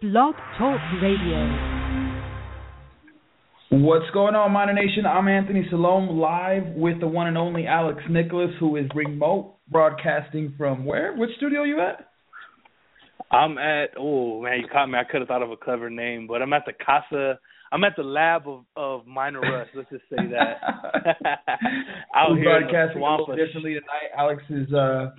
Blog Talk Radio. What's going on, Miner Nation? I'm Anthony Salom, live with the one and only Alex Nicolas, who is remote broadcasting from where? Which studio are you at? I'm at oh man, you caught me. I could have thought of a clever name, but I'm at the Casa. I'm at the lab of of Miner Rush. Let's just say that. Out We're here broadcasting a little differently tonight. Alex is uh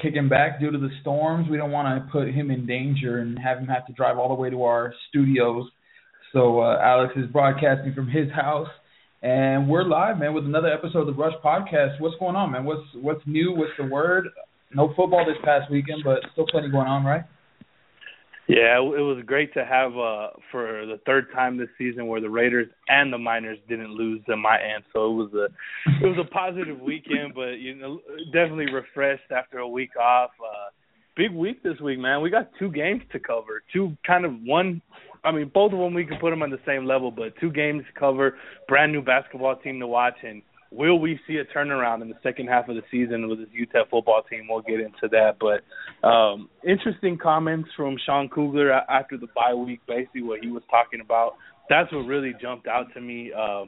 kicking back due to the storms. We don't want to put him in danger and have him have to drive all the way to our studios. So uh, Alex is broadcasting from his house, and we're live, man, with another episode of the Rush Podcast. What's going on, man? What's what's new? What's the word? No football this past weekend, but still plenty going on, right? Yeah, it was great to have uh for the third time this season where the Raiders and the Miners didn't lose in my end. So it was a it was a positive weekend, but you know definitely refreshed after a week off. Uh big week this week, man. We got two games to cover. Two kind of one I mean both of them we can put them on the same level, but two games to cover, brand new basketball team to watch and will we see a turnaround in the second half of the season with this UTEP football team? We'll get into that. But um, interesting comments from Sean Kugler after the bye week, basically what he was talking about. That's what really jumped out to me. Uh,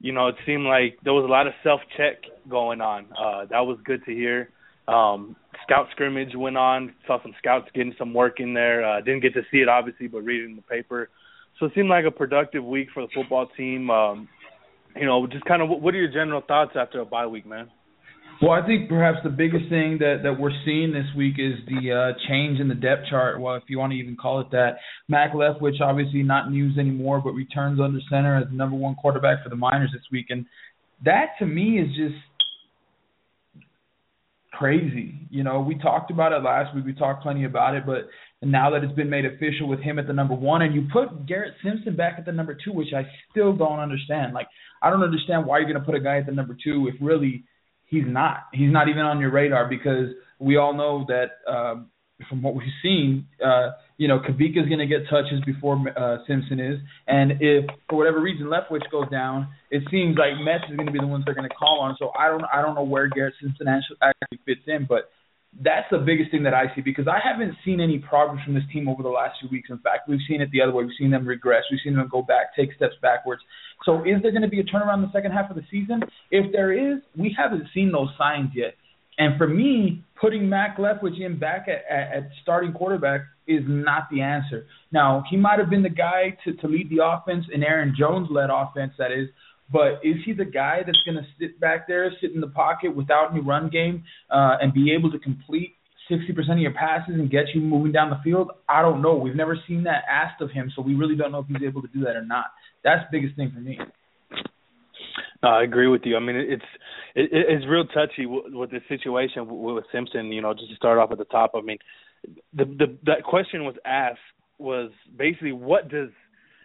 you know, it seemed like there was a lot of self check going on. Uh, that was good to hear. Um, scout scrimmage went on. Saw some scouts getting some work in there. Uh, didn't get to see it obviously, but reading the paper. So it seemed like a productive week for the football team. Um, you know, just kind of what are your general thoughts after a bye week, man? Well, I think perhaps the biggest thing that that we're seeing this week is the uh, change in the depth chart. Well, if you want to even call it that, Mac Leftwich obviously not news anymore, but returns under center as the number one quarterback for the Miners this week, and that to me is just crazy. You know, we talked about it last week. We talked plenty about it, but now that it's been made official with him at the number one, and you put Garrett Simpson back at the number two, which I still don't understand. Like, I don't understand why you're going to put a guy at the number two if really he's not. He's not even on your radar because we all know that um, from what we've seen, uh, you know, Kavika's going to get touches before uh, Simpson is, and if for whatever reason Leftwich goes down, it seems like Metz is going to be the ones they're going to call on. So I don't, I don't know where Garrett Simpson actually fits in, but that's the biggest thing that I see because I haven't seen any progress from this team over the last few weeks. In fact, we've seen it the other way. We've seen them regress. We've seen them go back, take steps backwards. So, is there going to be a turnaround in the second half of the season? If there is, we haven't seen those signs yet. And for me, putting Mac Leftwich back at, at, at starting quarterback is not the answer. Now, he might have been the guy to, to lead the offense, an Aaron Jones led offense, that is. But is he the guy that's going to sit back there, sit in the pocket without any run game, uh, and be able to complete 60% of your passes and get you moving down the field? I don't know. We've never seen that asked of him, so we really don't know if he's able to do that or not. That's the biggest thing for me. I agree with you. I mean, it's it, it's real touchy with, with the situation with Simpson. You know, just to start off at the top. I mean, the the that question was asked was basically what does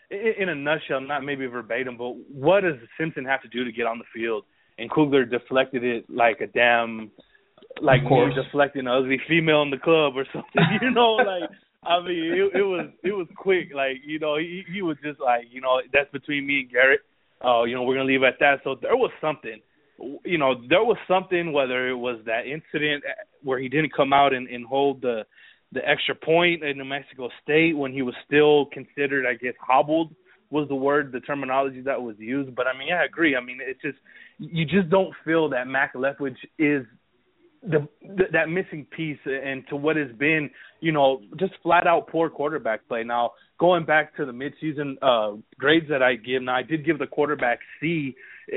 in a nutshell, not maybe verbatim, but what does Simpson have to do to get on the field? And Kugler deflected it like a damn, like me deflecting an ugly female in the club or something. You know, like I mean, it, it was it was quick. Like you know, he he was just like you know that's between me and Garrett. Oh, uh, you know, we're gonna leave it at that. So there was something. You know, there was something. Whether it was that incident where he didn't come out and, and hold the the extra point in New Mexico State when he was still considered, I guess, hobbled was the word, the terminology that was used. But I mean, yeah, I agree. I mean, it's just you just don't feel that Mac Leftwich is the, the that missing piece and to what has been, you know, just flat out poor quarterback play. Now, going back to the midseason uh grades that I give, now I did give the quarterback C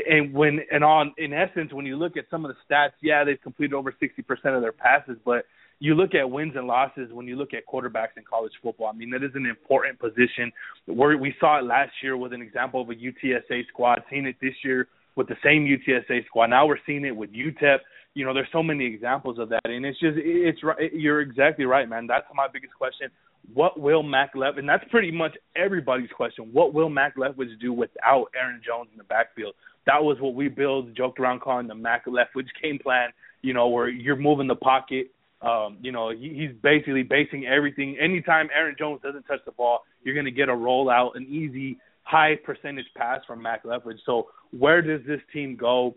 and when and on in essence when you look at some of the stats, yeah, they've completed over 60% of their passes, but you look at wins and losses when you look at quarterbacks in college football. I mean, that is an important position. Where we saw it last year with an example of a UTSA squad, seeing it this year with the same UTSA squad. Now we're seeing it with UTEP you know, there's so many examples of that, and it's just it's right. You're exactly right, man. That's my biggest question. What will Mac Lev? And that's pretty much everybody's question. What will Mac Leftwich do without Aaron Jones in the backfield? That was what we built, joked around calling the Mac Leftwich game plan. You know, where you're moving the pocket. Um, you know, he, he's basically basing everything. Anytime Aaron Jones doesn't touch the ball, you're going to get a rollout, an easy, high percentage pass from Mac Leftwich. So where does this team go?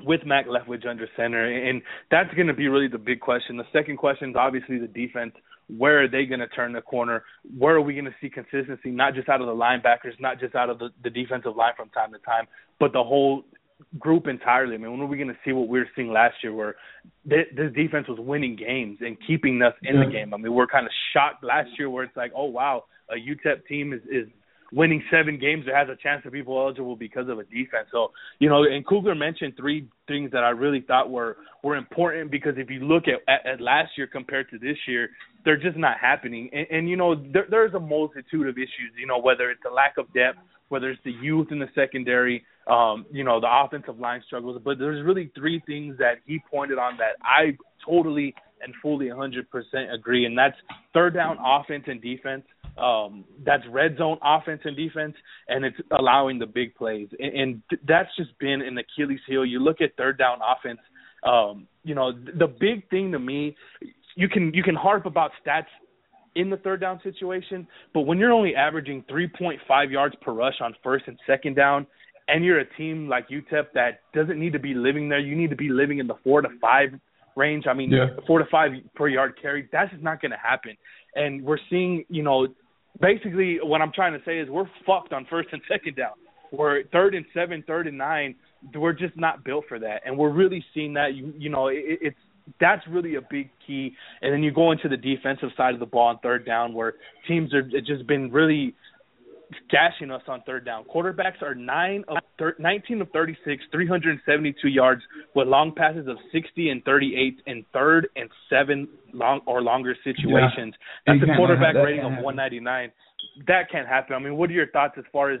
with Mac Leftwich under center, and that's going to be really the big question. The second question is obviously the defense. where are they going to turn the corner? Where are we going to see consistency, not just out of the linebackers, not just out of the, the defensive line from time to time, but the whole group entirely. I mean, when are we going to see what we were seeing last year, where this defense was winning games and keeping us in the game? I mean, we're kind of shocked last year, where it's like, oh wow, a UTEP team is is winning seven games that has a chance to be bowl eligible because of a defense. So, you know, and Kugler mentioned three things that I really thought were were important because if you look at, at, at last year compared to this year, they're just not happening. And, and you know, there, there's a multitude of issues. You know, whether it's the lack of depth, whether it's the youth in the secondary, um, you know, the offensive line struggles. But there's really three things that he pointed on that I totally and fully 100% agree, and that's third down offense and defense um, that's red zone offense and defense, and it's allowing the big plays. And, and that's just been an Achilles heel. You look at third down offense. Um, you know, the big thing to me, you can you can harp about stats in the third down situation, but when you're only averaging 3.5 yards per rush on first and second down, and you're a team like UTEP that doesn't need to be living there, you need to be living in the four to five range. I mean, yeah. four to five per yard carry. That's just not going to happen. And we're seeing, you know, basically what I'm trying to say is we're fucked on first and second down. We're third and seven, third and nine. We're just not built for that, and we're really seeing that. You you know, it, it's that's really a big key. And then you go into the defensive side of the ball on third down, where teams are just been really gashing us on third down. Quarterbacks are nine of thir- 19 of 36, 372 yards with long passes of 60 and 38 in third and seven long or longer situations. Yeah. That's a quarterback that rating of 199. That can't happen. I mean, what are your thoughts as far as?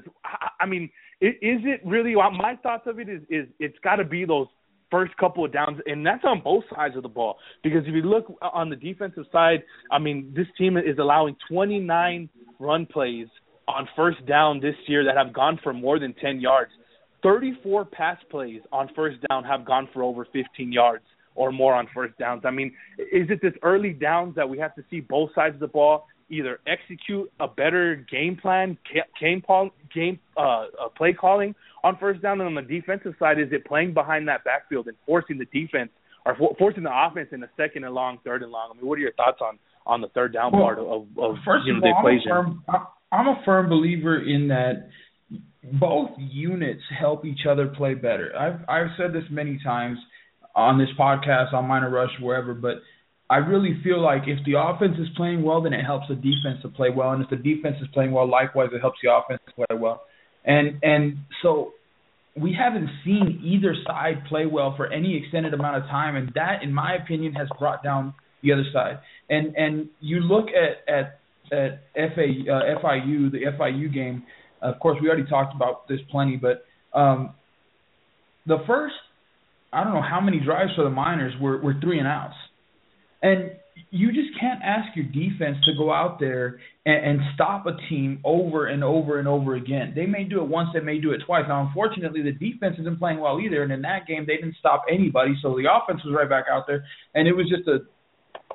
I mean, is it really? My thoughts of it is is it's got to be those first couple of downs, and that's on both sides of the ball. Because if you look on the defensive side, I mean, this team is allowing 29 run plays on first down this year that have gone for more than 10 yards. 34 pass plays on first down have gone for over 15 yards or more on first downs. I mean, is it this early downs that we have to see both sides of the ball either execute a better game plan, game game uh, uh, play calling on first down, and on the defensive side, is it playing behind that backfield and forcing the defense or for, forcing the offense in the second and long, third and long? I mean, what are your thoughts on on the third down well, part of, of first you know, of all, the equation? I'm I'm a firm believer in that both units help each other play better. I've I've said this many times on this podcast, on Miner Rush, wherever, but I really feel like if the offense is playing well, then it helps the defense to play well, and if the defense is playing well, likewise, it helps the offense play well. And and so we haven't seen either side play well for any extended amount of time, and that, in my opinion, has brought down the other side. And and you look at at at FA uh, FIU the FIU game. Of course, we already talked about this plenty, but um, the first I don't know how many drives for the Miners were were three and outs, and you just can't ask your defense to go out there and, and stop a team over and over and over again. They may do it once, they may do it twice. Now, unfortunately, the defense isn't playing well either, and in that game, they didn't stop anybody, so the offense was right back out there, and it was just a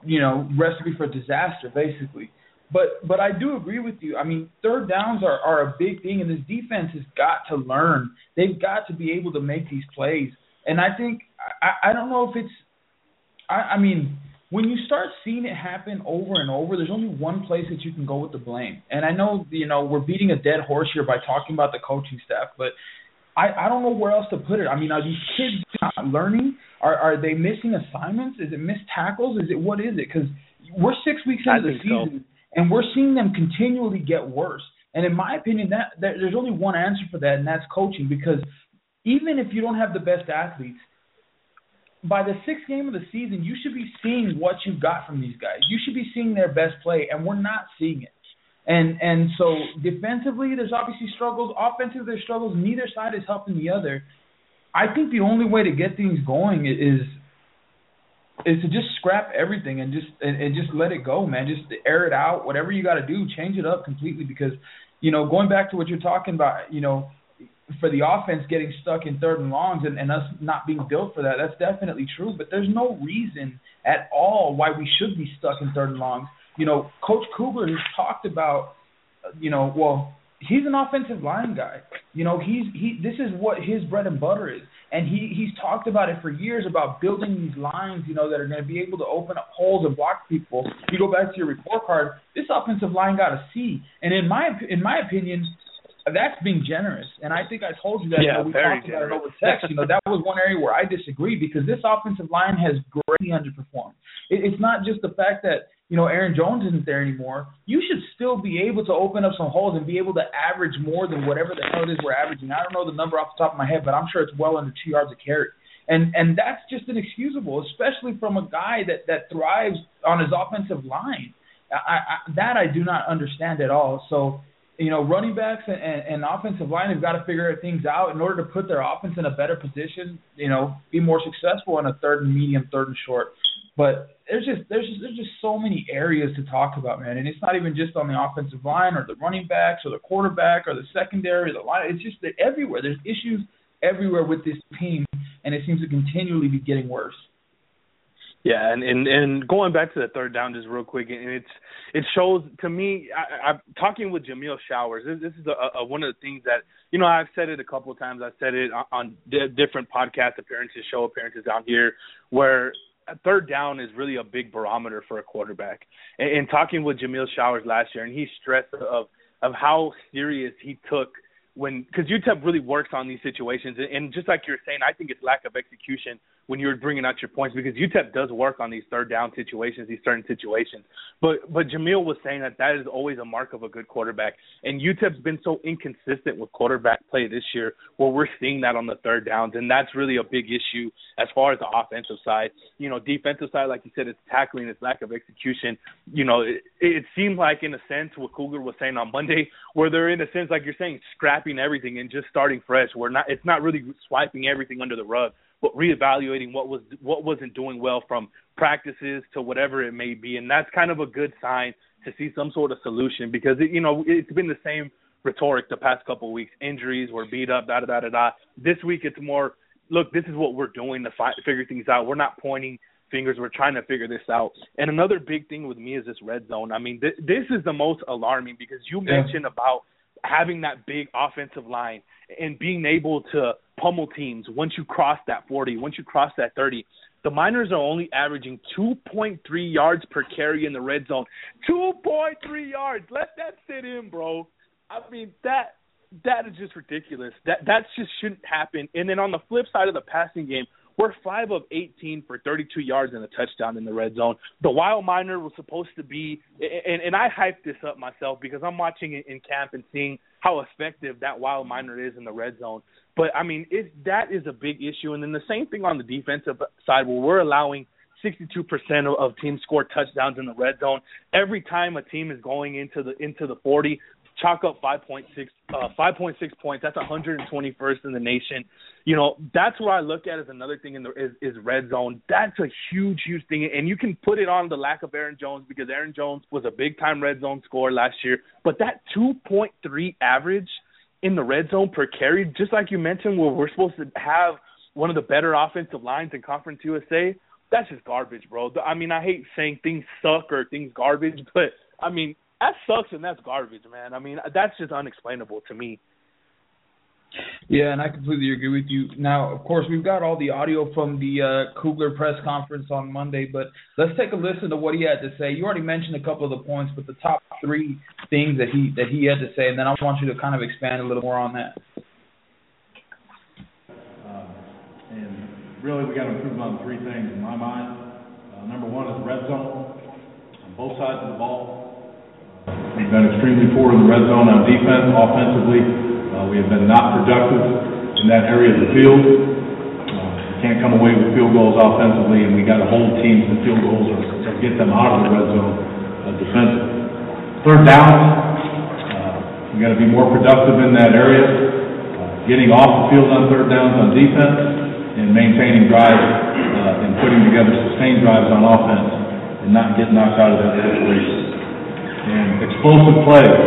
you know recipe for disaster basically. But but I do agree with you. I mean, third downs are are a big thing, and this defense has got to learn. They've got to be able to make these plays. And I think I I don't know if it's I I mean when you start seeing it happen over and over, there's only one place that you can go with the blame. And I know you know we're beating a dead horse here by talking about the coaching staff, but I, I don't know where else to put it. I mean, are these kids not learning? Are are they missing assignments? Is it missed tackles? Is it what is it? Because we're six weeks into the season, so. And we're seeing them continually get worse. And in my opinion, that, that there's only one answer for that, and that's coaching. Because even if you don't have the best athletes, by the sixth game of the season, you should be seeing what you've got from these guys. You should be seeing their best play, and we're not seeing it. And and so defensively, there's obviously struggles. Offensively, there's struggles. Neither side is helping the other. I think the only way to get things going is is to just scrap everything and just and, and just let it go, man. Just air it out. Whatever you got to do, change it up completely. Because you know, going back to what you're talking about, you know, for the offense getting stuck in third and longs and, and us not being built for that, that's definitely true. But there's no reason at all why we should be stuck in third and longs you know, Coach Kugler has talked about, you know, well, he's an offensive line guy. You know, he's he this is what his bread and butter is. And he he's talked about it for years about building these lines, you know, that are going to be able to open up holes and block people. You go back to your report card, this offensive line got a C. And in my in my opinion, that's being generous. And I think I told you that yeah, you know, we talked generous. about it over text. You know, that was one area where I disagree because this offensive line has greatly underperformed. It, it's not just the fact that you know, Aaron Jones isn't there anymore, you should still be able to open up some holes and be able to average more than whatever the hell it is we're averaging. I don't know the number off the top of my head, but I'm sure it's well under two yards a carry. And and that's just inexcusable, especially from a guy that that thrives on his offensive line. I, I that I do not understand at all. So, you know, running backs and, and, and offensive line have got to figure things out in order to put their offense in a better position. You know, be more successful in a third and medium, third and short. But there's just there's just there's just so many areas to talk about, man. And it's not even just on the offensive line or the running backs or the quarterback or the secondary, or the line. It's just that everywhere. There's issues everywhere with this team, and it seems to continually be getting worse. Yeah, and and and going back to the third down just real quick, and it's it shows to me. I, I'm talking with Jameill Showers. This, this is a, a, one of the things that you know I've said it a couple of times. I've said it on, on different podcast appearances, show appearances out here, where third down is really a big barometer for a quarterback. And, and talking with Jameill Showers last year, and he stressed of of how serious he took when because UTEP really works on these situations, and, and just like you're saying, I think it's lack of execution when you're bringing out your points because UTEP does work on these third down situations, these certain situations. But but Jameill was saying that that is always a mark of a good quarterback, and UTEP's been so inconsistent with quarterback play this year, where we're seeing that on the third downs, and that's really a big issue as far as the offensive side. You know, defensive side, like you said, it's tackling, it's lack of execution. You know, it, it seemed like in a sense what Kugler was saying on Monday, where they're in a sense like you're saying scrapping everything and just starting fresh. We're not, it's not really swiping everything under the rug but reevaluating what was what wasn't doing well from practices to whatever it may be, and that's kind of a good sign to see some sort of solution because it, you know it's been the same rhetoric the past couple of weeks. Injuries, we're beat up, da da da da da. This week it's more, look, this is what we're doing to fi- figure things out. We're not pointing fingers. We're trying to figure this out. And another big thing with me is this red zone. I mean, th- this is the most alarming because you yeah. mentioned about having that big offensive line and being able to pummel teams once you cross that 40, once you cross that 30. The Miners are only averaging 2.3 yards per carry in the red zone. 2.3 yards. Let that sit in, bro. I mean that that is just ridiculous. That that just shouldn't happen. And then on the flip side of the passing game, we're five of 18 for 32 yards and a touchdown in the red zone. The Wild Miner was supposed to be, and, and I hyped this up myself because I'm watching it in camp and seeing how effective that Wild Miner is in the red zone. But I mean, it, that is a big issue. And then the same thing on the defensive side, where we're allowing 62% of, teams score touchdowns in the red zone. Every time a team is going into the into the 40, chalk up 5.6 uh, 5.6 points. That's 121st in the nation. You know, that's what I look at as another thing in the is, is red zone. That's a huge, huge thing, and you can put it on the lack of Aaron Jones because Aaron Jones was a big time red zone scorer last year. But that 2.3 average in the red zone per carry, just like you mentioned, where we're supposed to have one of the better offensive lines in Conference USA. That's just garbage, bro. I mean, I hate saying things suck or things garbage, but I mean, that sucks and that's garbage, man. I mean, that's just unexplainable to me. Yeah, and I completely agree with you. Now, of course, we've got all the audio from the uh, Kugler press conference on Monday, but let's take a listen to what he had to say. You already mentioned a couple of the points, but the top three things that he that he had to say, and then I want you to kind of expand a little more on that. Uh, and really, we got to improve on three things in my mind. Uh, number one is the red zone on both sides of the ball. We've been extremely poor in the red zone on defense, offensively. Uh, we have been not productive in that area of the field. Uh, we can't come away with field goals offensively, and we got to hold teams to field goals or, or get them out of the red zone uh, defensively. Third down, uh, we got to be more productive in that area, uh, getting off the field on third downs on defense, and maintaining drives uh, and putting together sustained drives on offense, and not getting knocked out of that situation and explosive plays,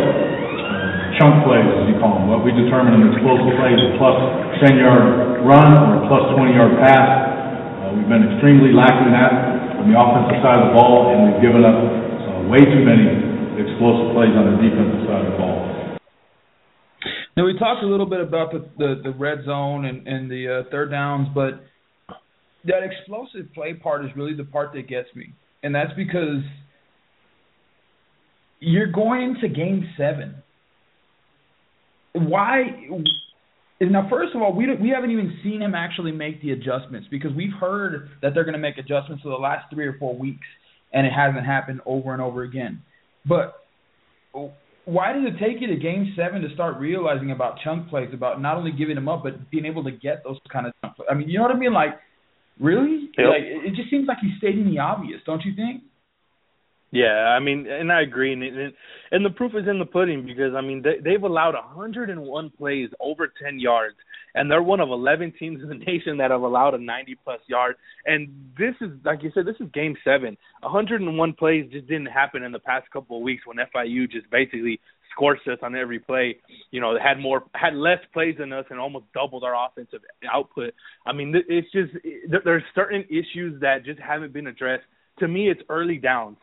chunk plays, as you call them. What we determine an explosive play is a plus 10 yard run or a plus 20 yard pass. Uh, we've been extremely lacking that on the offensive side of the ball, and we've given up uh, way too many explosive plays on the defensive side of the ball. Now we talked a little bit about the the, the red zone and and the uh, third downs, but that explosive play part is really the part that gets me, and that's because you're going to Game Seven. Why? Now, first of all, we we haven't even seen him actually make the adjustments because we've heard that they're going to make adjustments for the last three or four weeks, and it hasn't happened over and over again. But why does it take you to game seven to start realizing about chunk plays, about not only giving them up, but being able to get those kind of chunk plays? I mean, you know what I mean? Like, really? Yep. Like, it just seems like he's stating the obvious, don't you think? Yeah, I mean, and I agree, and and, and the proof is in the pudding because I mean they, they've allowed 101 plays over 10 yards, and they're one of 11 teams in the nation that have allowed a 90 plus yard. And this is, like you said, this is Game Seven. 101 plays just didn't happen in the past couple of weeks when FIU just basically scorched us on every play. You know, had more, had less plays than us, and almost doubled our offensive output. I mean, it's just there's certain issues that just haven't been addressed. To me, it's early downs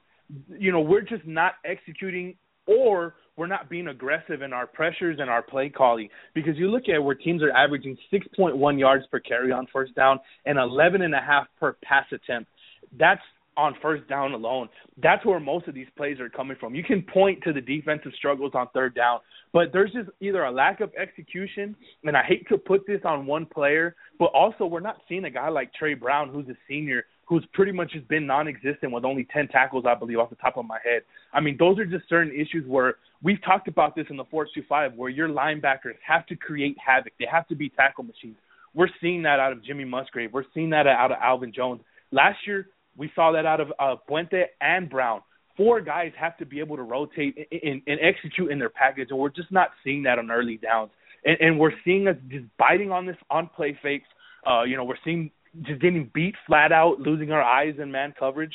you know, we're just not executing or we're not being aggressive in our pressures and our play calling because you look at where teams are averaging 6.1 yards per carry on first down and 11 and a half per pass attempt. That's on first down alone. That's where most of these plays are coming from. You can point to the defensive struggles on third down, but there's just either a lack of execution, and I hate to put this on one player, but also we're not seeing a guy like Trey Brown, who's a senior, who's pretty much just been non-existent with only 10 tackles, I believe, off the top of my head. I mean, those are just certain issues where we've talked about this in the 4-2-5, where your linebackers have to create havoc. They have to be tackle machines. We're seeing that out of Jimmy Musgrave. We're seeing that out of Alvin Jones. Last year, we saw that out of uh, Puente and Brown. Four guys have to be able to rotate and, and execute in their package, and we're just not seeing that on early downs. And, and we're seeing us just biting on this on play fakes. Uh, you know, we're seeing just getting beat flat out, losing our eyes in man coverage,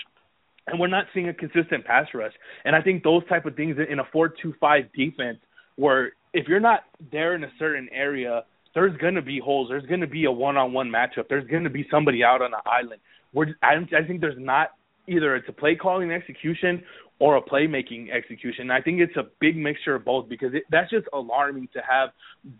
and we're not seeing a consistent pass rush. And I think those type of things in a four-two-five defense, where if you're not there in a certain area, there's going to be holes. There's going to be a one-on-one matchup. There's going to be somebody out on the island. We're, I, I think there's not either it's a play calling execution or a playmaking execution. I think it's a big mixture of both because it, that's just alarming to have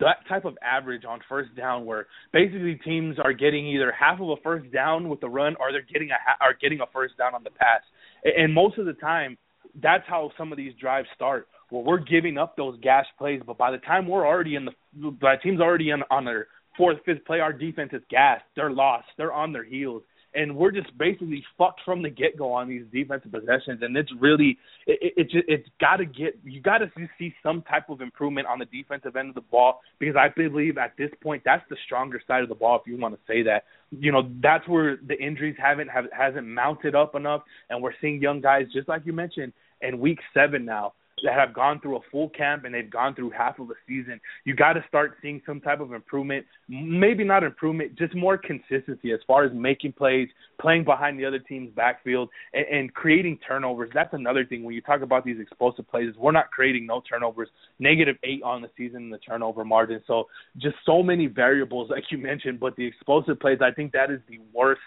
that type of average on first down, where basically teams are getting either half of a first down with the run, or they're getting a are getting a first down on the pass. And most of the time, that's how some of these drives start. Where we're giving up those gas plays, but by the time we're already in the, by the team's already in, on their fourth, fifth play, our defense is gassed. They're lost. They're on their heels and we're just basically fucked from the get go on these defensive possessions. And it's really it, it, it it's got to get you got to see some type of improvement on the defensive end of the ball because I believe at this point that's the stronger side of the ball. If you want to say that, you know that's where the injuries haven't have hasn't mounted up enough, and we're seeing young guys just like you mentioned in week seven now that have gone through a full camp and they've gone through half of a season, you got to start seeing some type of improvement. Maybe not improvement, just more consistency as far as making plays, playing behind the other team's backfield, and, and creating turnovers. That's another thing when you talk about these explosive plays. We're not creating no turnovers. Negative eight on the season in the turnover margin. So just so many variables, like you mentioned. But the explosive plays, I think that is the worst.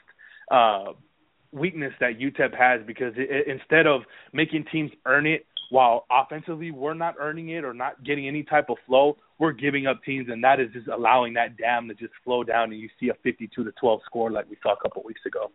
Uh, weakness that UTEP has because it, it, instead of making teams earn it while offensively we're not earning it or not getting any type of flow, we're giving up teams, and that is just allowing that dam to just flow down, and you see a 52 to 12 score like we saw a couple weeks ago.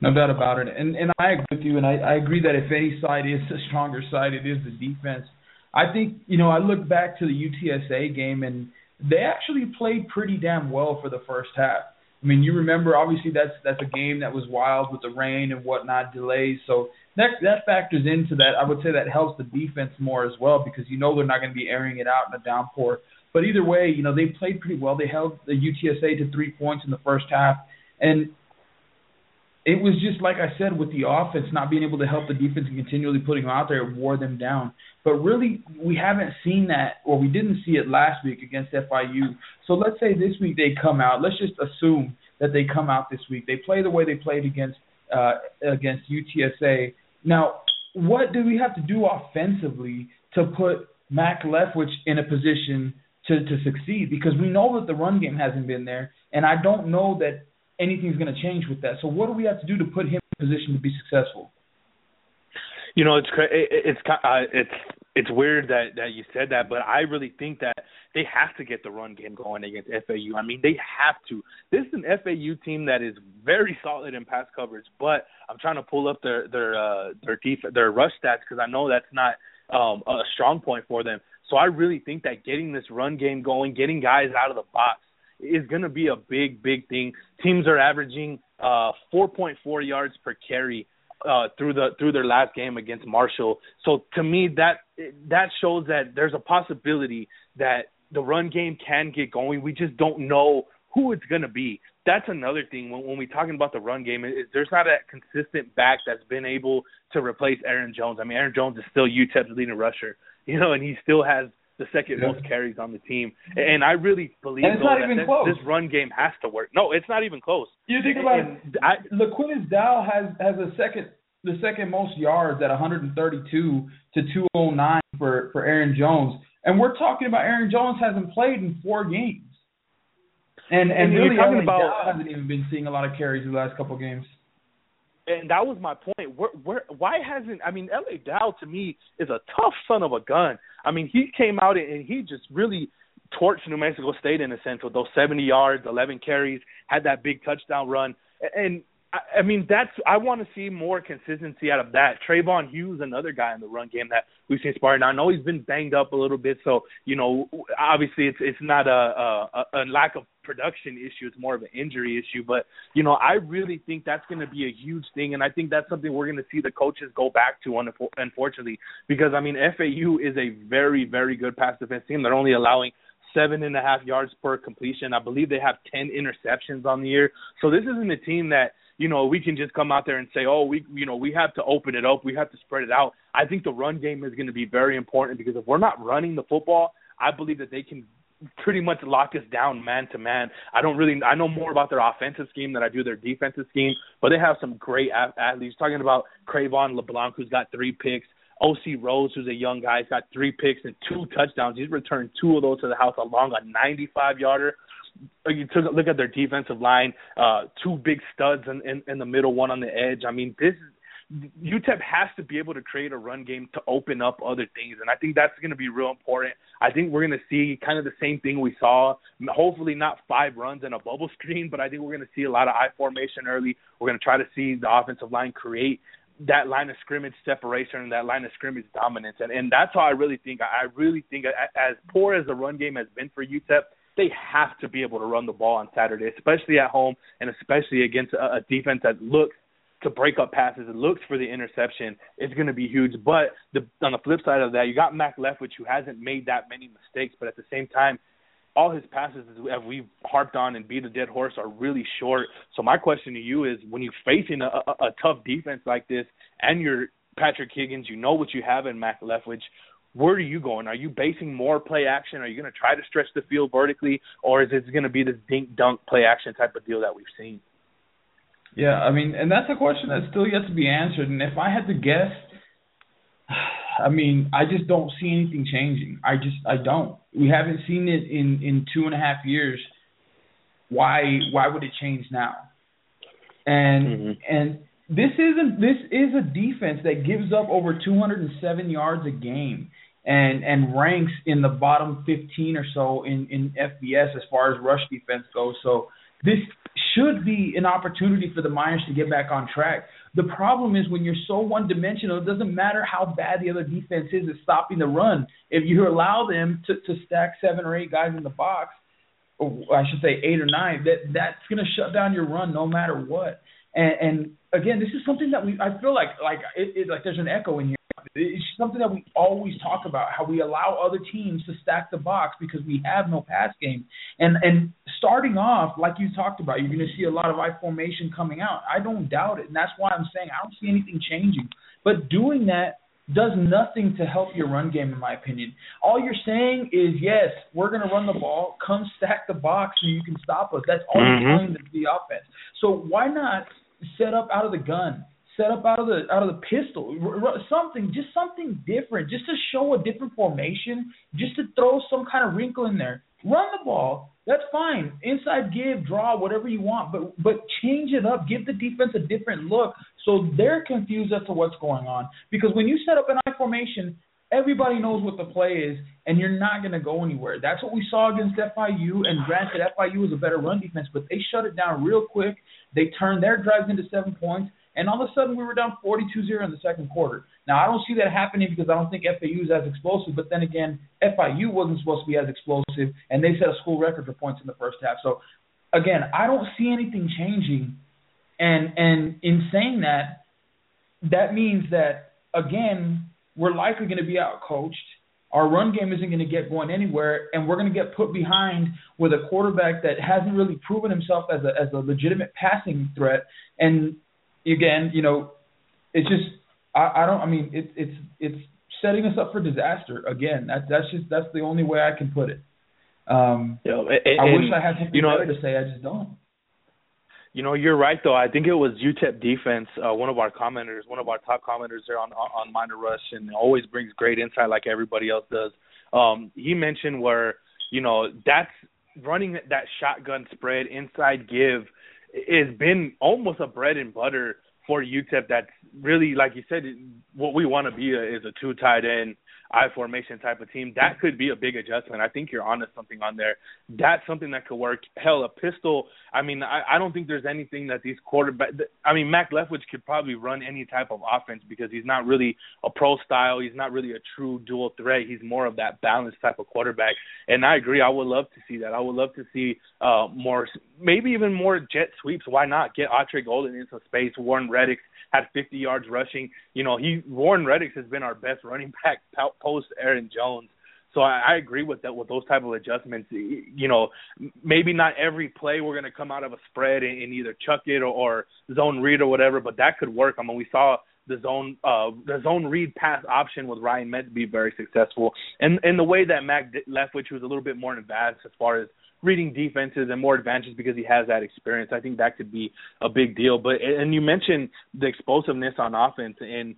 No doubt about it, and and I agree with you, and I, I agree that if any side is the stronger side, it is the defense. I think you know I look back to the UTSA game, and they actually played pretty damn well for the first half. I mean, you remember obviously that's that's a game that was wild with the rain and whatnot, delays. So that that factors into that. I would say that helps the defense more as well because you know they're not going to be airing it out in a downpour. But either way, you know they played pretty well. They held the UTSA to three points in the first half, and it was just like I said with the offense not being able to help the defense and continually putting them out there it wore them down. But really, we haven't seen that, or we didn't see it last week against FIU. So let's say this week they come out. Let's just assume that they come out this week. They play the way they played against uh, against UTSA. Now, what do we have to do offensively to put Mac Leftwich in a position to to succeed? Because we know that the run game hasn't been there, and I don't know that anything's going to change with that. So, what do we have to do to put him in a position to be successful? You know, it's it's uh, it's it's weird that that you said that, but I really think that they have to get the run game going against FAU. I mean, they have to. This is an FAU team that is very solid in pass coverage, but I'm trying to pull up their their uh, their def- their rush stats because I know that's not um, a strong point for them. So I really think that getting this run game going, getting guys out of the box, is going to be a big, big thing. Teams are averaging uh, 4.4 yards per carry uh, through the through their last game against Marshall. So to me, that that shows that there's a possibility that the run game can get going. We just don't know who it's going to be. That's another thing when, when we're talking about the run game. Is there's not a consistent back that's been able to replace Aaron Jones. I mean, Aaron Jones is still UTEP's leading rusher, you know, and he still has the second yeah. most carries on the team. And I really believe though, that this, run game has to work. No, it's not even close. You think about and it. I, LaQuiz Dow has has a second the second most yards at 132 to 209 for for Aaron Jones, and we're talking about Aaron Jones hasn't played in four games. And and, and really, talking about, Dow hasn't even been seeing a lot of carries the last couple of games and that was my point. Where, where, why hasn't? I mean, LA Dow to me is a tough son of a gun. I mean, he came out and he just really torched New Mexico State in a sense with those 70 yards, 11 carries, had that big touchdown run, and I, I mean that's I want to see more consistency out of that. Trayvon Hughes, another guy in the run game that we've seen sparring. I know he's been banged up a little bit, so you know obviously it's it's not a a, a lack of production issue. It's more of an injury issue. But you know, I really think that's going to be a huge thing, and I think that's something we're going to see the coaches go back to, unfortunately, because I mean, FAU is a very, very good pass defense team. They're only allowing seven and a half yards per completion. I believe they have ten interceptions on the year. So this isn't a team that you know we can just come out there and say, oh, we you know we have to open it up, we have to spread it out. I think the run game is going to be very important because if we're not running the football, I believe that they can pretty much lock us down man to man. I don't really I know more about their offensive scheme than I do their defensive scheme, but they have some great athletes. Talking about Cre'Von LeBlanc, who's got three picks. OC Rose, who's a young guy, he's got three picks and two touchdowns. He's returned two of those to the house along a 95 yarder. You took a look at their defensive line, uh, two big studs in, in, in the middle, one on the edge. I mean, this UTEP has to be able to create a run game to open up other things, and I think that's going to be real important. I think we're going to see kind of the same thing we saw. Hopefully, not five runs and a bubble screen, but I think we're going to see a lot of I formation early. We're going to try to see the offensive line create that line of scrimmage separation and that line of scrimmage dominance, and and that's how I really think. I really think as poor as the run game has been for UTEP, they have to be able to run the ball on Saturday, especially at home and especially against a, a defense that looks to break up passes and looks for the interception, it's going to be huge. But the, on the flip side of that, you got Mac Leftwich, who hasn't made that many mistakes, but at the same time, all his passes, as we've harped on and beat a dead horse, are really short. So my question to you is, when you're facing a, a, a tough defense like this, and you're Patrick Higgins, you know what you have in Mac Leftwich. Where are you going? Are you basing more play action? Are you going to try to stretch the field vertically, or is it going to be this dink dunk play action type of deal that we've seen? Yeah, I mean, and that's a question that's still yet to be answered. And if I had to guess, I mean, I just don't see anything changing. I just, I don't. We haven't seen it in in two and a half years. Why, why would it change now? And mm-hmm. and this isn't this is a defense that gives up over 207 yards a game and and ranks in the bottom 15 or so in in FBS as far as rush defense goes. So this should be an opportunity for the Miners to get back on track. The problem is when you're so one dimensional, it doesn't matter how bad the other defense is at stopping the run. If you allow them to, to stack seven or eight guys in the box, I should say eight or nine, that that's gonna shut down your run no matter what. And, and again, this is something that we I feel like like it, it like there's an echo in here it's something that we always talk about how we allow other teams to stack the box because we have no pass game. And and starting off, like you talked about, you're going to see a lot of I formation coming out. I don't doubt it, and that's why I'm saying I don't see anything changing. But doing that does nothing to help your run game, in my opinion. All you're saying is, yes, we're going to run the ball. Come stack the box so you can stop us. That's all mm-hmm. you're telling the offense. So why not set up out of the gun? Set up out of the out of the pistol, something, just something different, just to show a different formation, just to throw some kind of wrinkle in there. Run the ball, that's fine. Inside give, draw, whatever you want, but but change it up. Give the defense a different look so they're confused as to what's going on. Because when you set up an I formation, everybody knows what the play is, and you're not going to go anywhere. That's what we saw against FIU. And granted, FIU was a better run defense, but they shut it down real quick. They turned their drives into seven points, and all of a sudden we were down 42-0 in the second quarter. Now I don't see that happening because I don't think FAU is as explosive. But then again, FIU wasn't supposed to be as explosive, and they set a school record for points in the first half. So again, I don't see anything changing. And and in saying that, that means that again we're likely going to be out coached. Our run game isn't going to get going anywhere, and we're going to get put behind with a quarterback that hasn't really proven himself as a as a legitimate passing threat. And again, you know, it's just I, I don't. I mean, it's it's it's setting us up for disaster again. That that's just that's the only way I can put it. Um, you know, and, I wish I had something you know, better to say. I just don't. You know, you're right though. I think it was UTEP defense. Uh, one of our commenters, one of our top commenters there on on Miner Rush, and always brings great insight like everybody else does. Um, he mentioned where you know that's running that shotgun spread inside give has been almost a bread and butter for UTEP. That's really like you said, what we want to be a, is a two tight end I formation type of team, that could be a big adjustment. I think you're onto something on there. That's something that could work. Hell, a pistol. I mean, I, I don't think there's anything that these quarterback. I mean, Mac Leftwich could probably run any type of offense because he's not really a pro style. He's not really a true dual threat. He's more of that balanced type of quarterback. And I agree. I would love to see that. I would love to see uh more, maybe even more jet sweeps. Why not get Autrey Golden into space? Warren Redix had 50 yards rushing. You know, he Warren Redix has been our best running back post Aaron Jones. So I, I agree with that with those type of adjustments. You know, maybe not every play we're going to come out of a spread and, and either chuck it or, or zone read or whatever, but that could work. I mean, we saw the zone uh the zone read pass option with Ryan Metz be very successful, and and the way that Mac Leftwich was a little bit more advanced as far as reading defenses and more advantages because he has that experience. I think that could be a big deal. But and you mentioned the explosiveness on offense, and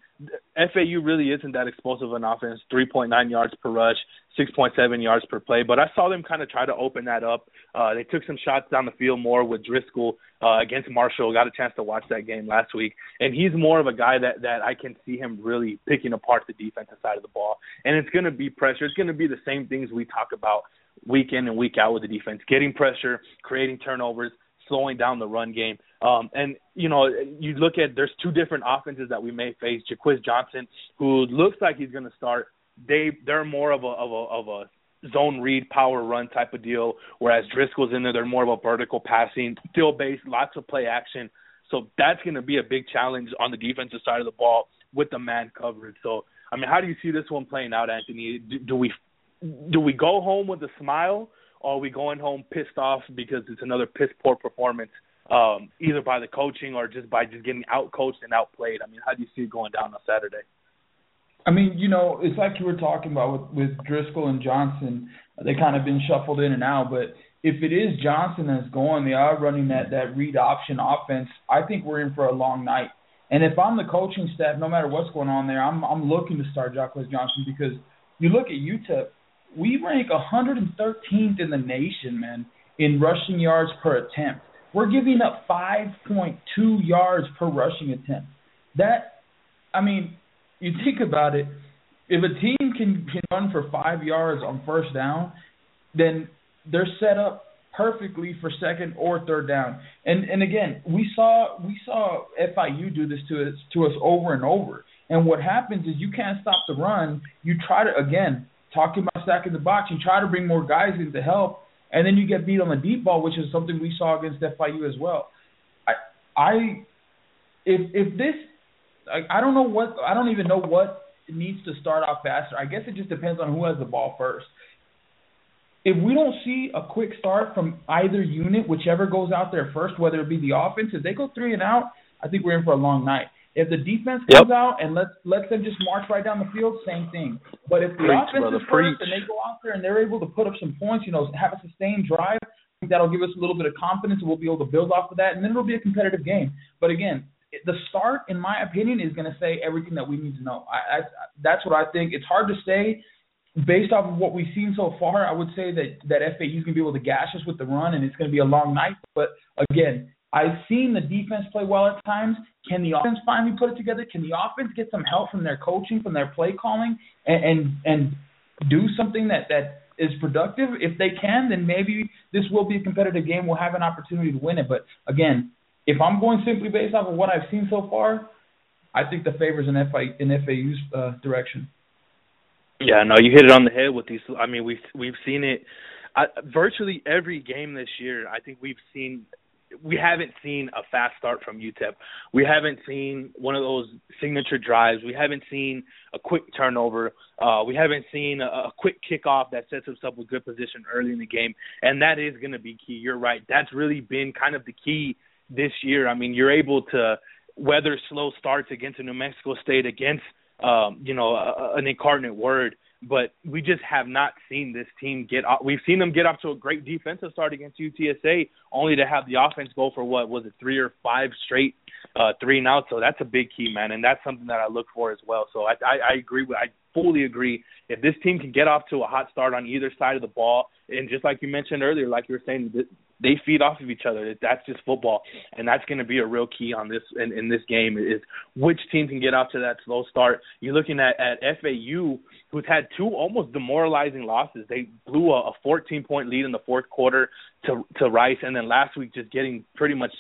FAU really isn't that explosive on offense. 3.9 yards per rush, 6.7 yards per play. But I saw them kind of try to open that up. Uh, they took some shots down the field more with Driscoll uh, against Marshall. Got a chance to watch that game last week, and he's more of a guy that that I can see him really picking apart the defensive side of the ball. And it's going to be pressure. It's going to be the same things we talk about week in and week out with the defense, getting pressure, creating turnovers, slowing down the run game. Um, and you know, you look at there's two different offenses that we may face. Jaquez Johnson, who looks like he's going to start. They they're more of a of a of a zone read power run type of deal, whereas Driscoll's in there. They're more of a vertical passing, still based, lots of play action. So that's going to be a big challenge on the defensive side of the ball with the man coverage. So I mean, how do you see this one playing out, Anthony? Do, do we do we go home with a smile or are we going home pissed off because it's another piss poor performance um, either by the coaching or just by just getting out coached and outplayed? I mean, how do you see it going down on Saturday? I mean, you know, it's like you were talking about with, with Driscoll and Johnson. They kind of been shuffled in and out, but if it is Johnson that's going, they are running that that read option offense. I think we're in for a long night. And if I'm the coaching staff, no matter what's going on there, I'm I'm looking to start Jaquez Johnson because you look at UTEP, we rank 113th in the nation, man, in rushing yards per attempt. We're giving up 5.2 yards per rushing attempt. That, I mean, you think about it. If a team can can run for five yards on first down, then they're set up perfectly for second or third down. And and again, we saw we saw FIU do this to us to us over and over. And what happens is you can't stop the run. You try to again talking about stacking the box. You try to bring more guys in to help, and then you get beat on the deep ball, which is something we saw against FIU as well. I, I, if if this, I, I don't know what I don't even know what needs to start off faster. I guess it just depends on who has the ball first. If we don't see a quick start from either unit, whichever goes out there first, whether it be the offense, if they go three and out, I think we're in for a long night. If the defense comes yep. out and lets lets them just march right down the field, same thing. But if the preach, offense brother, is preach. first and they go out there and they're able to put up some points, you know, have a sustained drive, I think that'll give us a little bit of confidence and we'll be able to build off of that, and then it'll be a competitive game. But again, the start, in my opinion, is going to say everything that we need to know. I, I that's what I think. It's hard to say based off of what we've seen so far. I would say that that FAU is going to be able to gash us with the run, and it's going to be a long night. But again, I've seen the defense play well at times. Can the offense finally put it together? Can the offense get some help from their coaching, from their play calling, and and, and do something that that is productive? If they can, then maybe this will be a competitive game. We'll have an opportunity to win it. But again, if I'm going simply based off of what I've seen so far, I think the favors in FI in FAU's uh, direction. Yeah, no, you hit it on the head with these. I mean, we've we've seen it. I, virtually every game this year. I think we've seen we haven't seen a fast start from UTEP. We haven't seen one of those signature drives. We haven't seen a quick turnover. Uh, we haven't seen a, a quick kickoff that sets us up with good position early in the game, and that is going to be key. You're right. That's really been kind of the key this year. I mean, you're able to weather slow starts against a New Mexico State, against um, you know a, an incarnate word but we just have not seen this team get off. We've seen them get off to a great defensive start against UTSA, only to have the offense go for what was it, three or five straight uh, three and out. So that's a big key, man, and that's something that I look for as well. So I, I, I agree with, I fully agree. If this team can get off to a hot start on either side of the ball, and just like you mentioned earlier, like you were saying, they feed off of each other. That's just football, and that's going to be a real key on this in, in this game is which team can get off to that slow start. You're looking at at FAU, who's had two almost demoralizing losses. They blew a, a 14 point lead in the fourth quarter to to Rice, and then last week just getting pretty much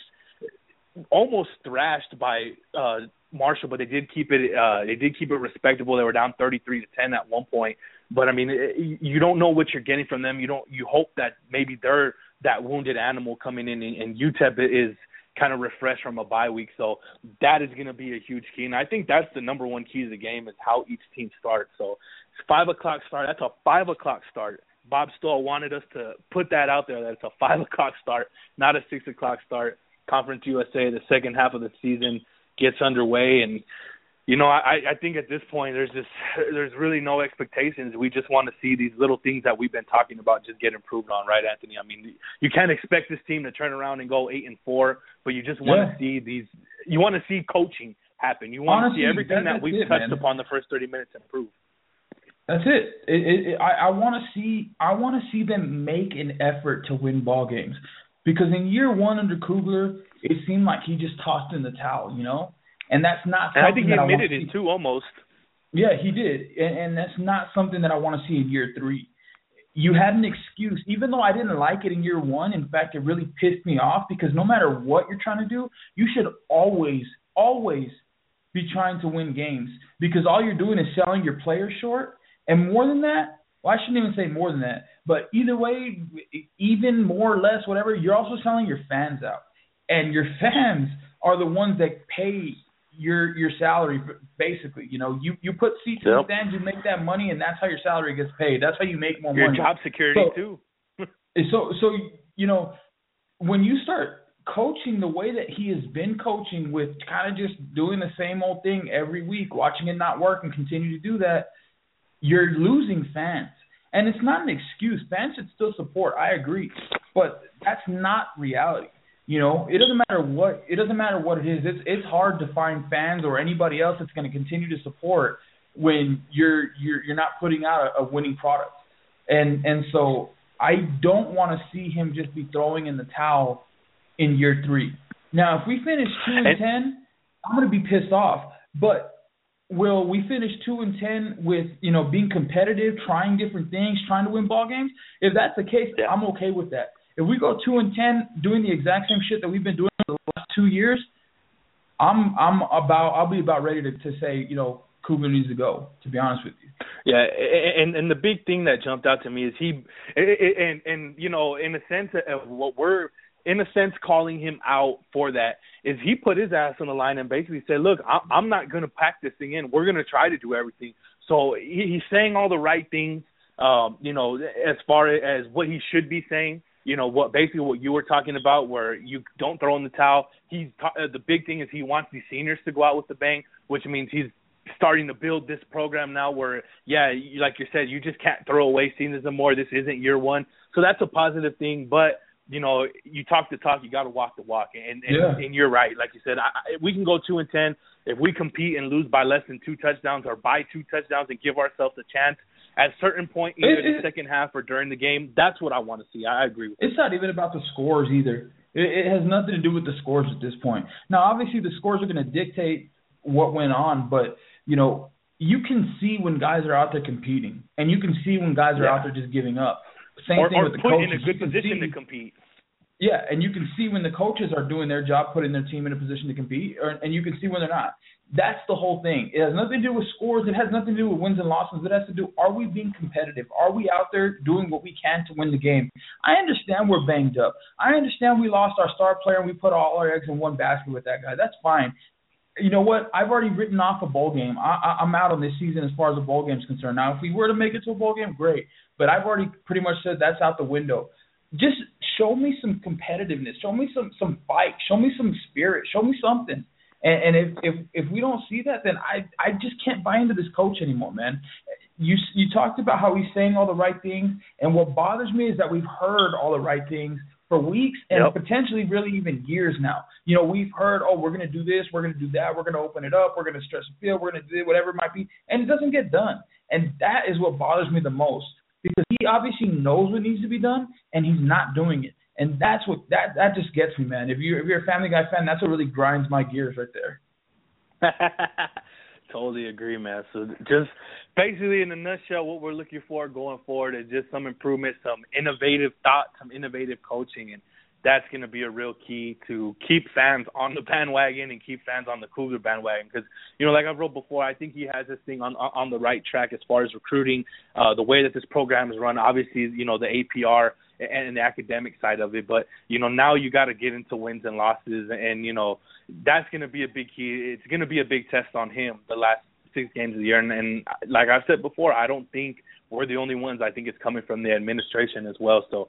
almost thrashed by uh Marshall, but they did keep it uh they did keep it respectable. They were down 33 to 10 at one point. But I mean, it, you don't know what you're getting from them. You don't you hope that maybe they're that wounded animal coming in, and UTEP is kind of refreshed from a bye week. So that is going to be a huge key, and I think that's the number one key to the game is how each team starts. So it's five o'clock start. That's a five o'clock start. Bob Stull wanted us to put that out there that it's a five o'clock start, not a six o'clock start. Conference USA, the second half of the season gets underway, and you know, I, I think at this point there's just there's really no expectations. We just want to see these little things that we've been talking about just get improved on, right, Anthony? I mean, you can't expect this team to turn around and go eight and four, but you just want yeah. to see these. You want to see coaching happen. You want Honestly, to see everything that, that we've it, touched man. upon the first thirty minutes improve. That's it. it, it, it I, I want to see. I want to see them make an effort to win ball games, because in year one under Kugler, it seemed like he just tossed in the towel. You know, and that's not. And I think he admitted it too, almost. Yeah, he did, and, and that's not something that I want to see in year three. You had an excuse, even though I didn't like it in year one. In fact, it really pissed me off because no matter what you're trying to do, you should always, always be trying to win games because all you're doing is selling your players short. And more than that, well, I shouldn't even say more than that, but either way, even more or less, whatever, you're also selling your fans out. And your fans are the ones that pay your your salary basically. You know, you you put seats yep. in the stands, you make that money, and that's how your salary gets paid. That's how you make more your money. Your job security so, too. so so you know when you start coaching the way that he has been coaching with kind of just doing the same old thing every week, watching it not work and continue to do that, you're losing fans. And it's not an excuse. Fans should still support. I agree, but that's not reality. You know, it doesn't matter what it doesn't matter what it is. It's it's hard to find fans or anybody else that's going to continue to support when you're you're you're not putting out a, a winning product. And and so I don't want to see him just be throwing in the towel in year three. Now, if we finish two and, and ten, I'm going to be pissed off. But will we finish two and ten with you know being competitive, trying different things, trying to win ball games? If that's the case, yeah. I'm okay with that. If we go two and ten doing the exact same shit that we've been doing for the last two years, I'm I'm about I'll be about ready to, to say you know Kugler needs to go. To be honest with you. Yeah, and and the big thing that jumped out to me is he, and and you know in a sense of what we're in a sense calling him out for that is he put his ass on the line and basically said, look, I'm not going to pack this thing in. We're going to try to do everything. So he's saying all the right things, um, you know, as far as what he should be saying you know what basically what you were talking about where you don't throw in the towel. He's uh, the big thing is he wants these seniors to go out with the bang which means he's starting to build this program now where yeah like you said you just can't throw away seniors anymore this isn't year one. So that's a positive thing but you know you talk the talk you got to walk the walk. And and, yeah. and you're right. Like you said I, we can go two and ten. If we compete and lose by less than two touchdowns or by two touchdowns and give ourselves a chance at a certain point, either it, the second half or during the game. That's what I want to see. I agree with. It's not even about the scores either. It, it has nothing to do with the scores at this point. Now, obviously, the scores are going to dictate what went on, but you know, you can see when guys are out there competing, and you can see when guys are Yeah. out there just giving up. Same or, thing or with the put coaches. in a You good position see- to compete. yeah, and you can see when the coaches are doing their job, putting their team in a position to compete, or, and you can see when they're not. That's the whole thing. It has nothing to do with scores. It has nothing to do with wins and losses. It has to do are we being competitive? Are we out there doing what we can to win the game? I understand we're banged up. I understand we lost our star player and we put all our eggs in one basket with that guy. That's fine. You know what? I've already written off a bowl game. I, I, I'm out on this season as far as the bowl game is concerned. Now, if we were to make it to a bowl game, great. But I've already pretty much said that's out the window just show me some competitiveness, show me some some fight, show me some spirit, show me something. And, and if if if we don't see that, then I I just can't buy into this coach anymore, man. You you talked about how he's saying all the right things, and what bothers me is that we've heard all the right things for weeks and Yep. potentially really even years now. You know, we've heard, oh, we're going to do this, we're going to do that, we're going to open it up, we're going to stretch the field, we're going to do whatever it might be, and it doesn't get done. And that is what bothers me the most because he obviously knows what needs to be done and he's not doing it. And that's what that that just gets me, man. If you if you're a Family Guy fan, that's what really grinds my gears right there. totally agree, man. So just basically in a nutshell, what we're looking for going forward is just some improvement, some innovative thought, some innovative coaching, and that's going to be a real key to keep fans on the bandwagon and keep fans on the Kugler bandwagon. Because you know, like I've wrote before, I think he has this thing on on the right track as far as recruiting, uh, the way that this program is run. Obviously, you know the APR and the academic side of it, but you know now you got to get into wins and losses, and you know that's going to be a big key. It's going to be a big test on him the last six games of the year, and, and like I've said before, I don't think we're the only ones. I think it's coming from the administration as well. So,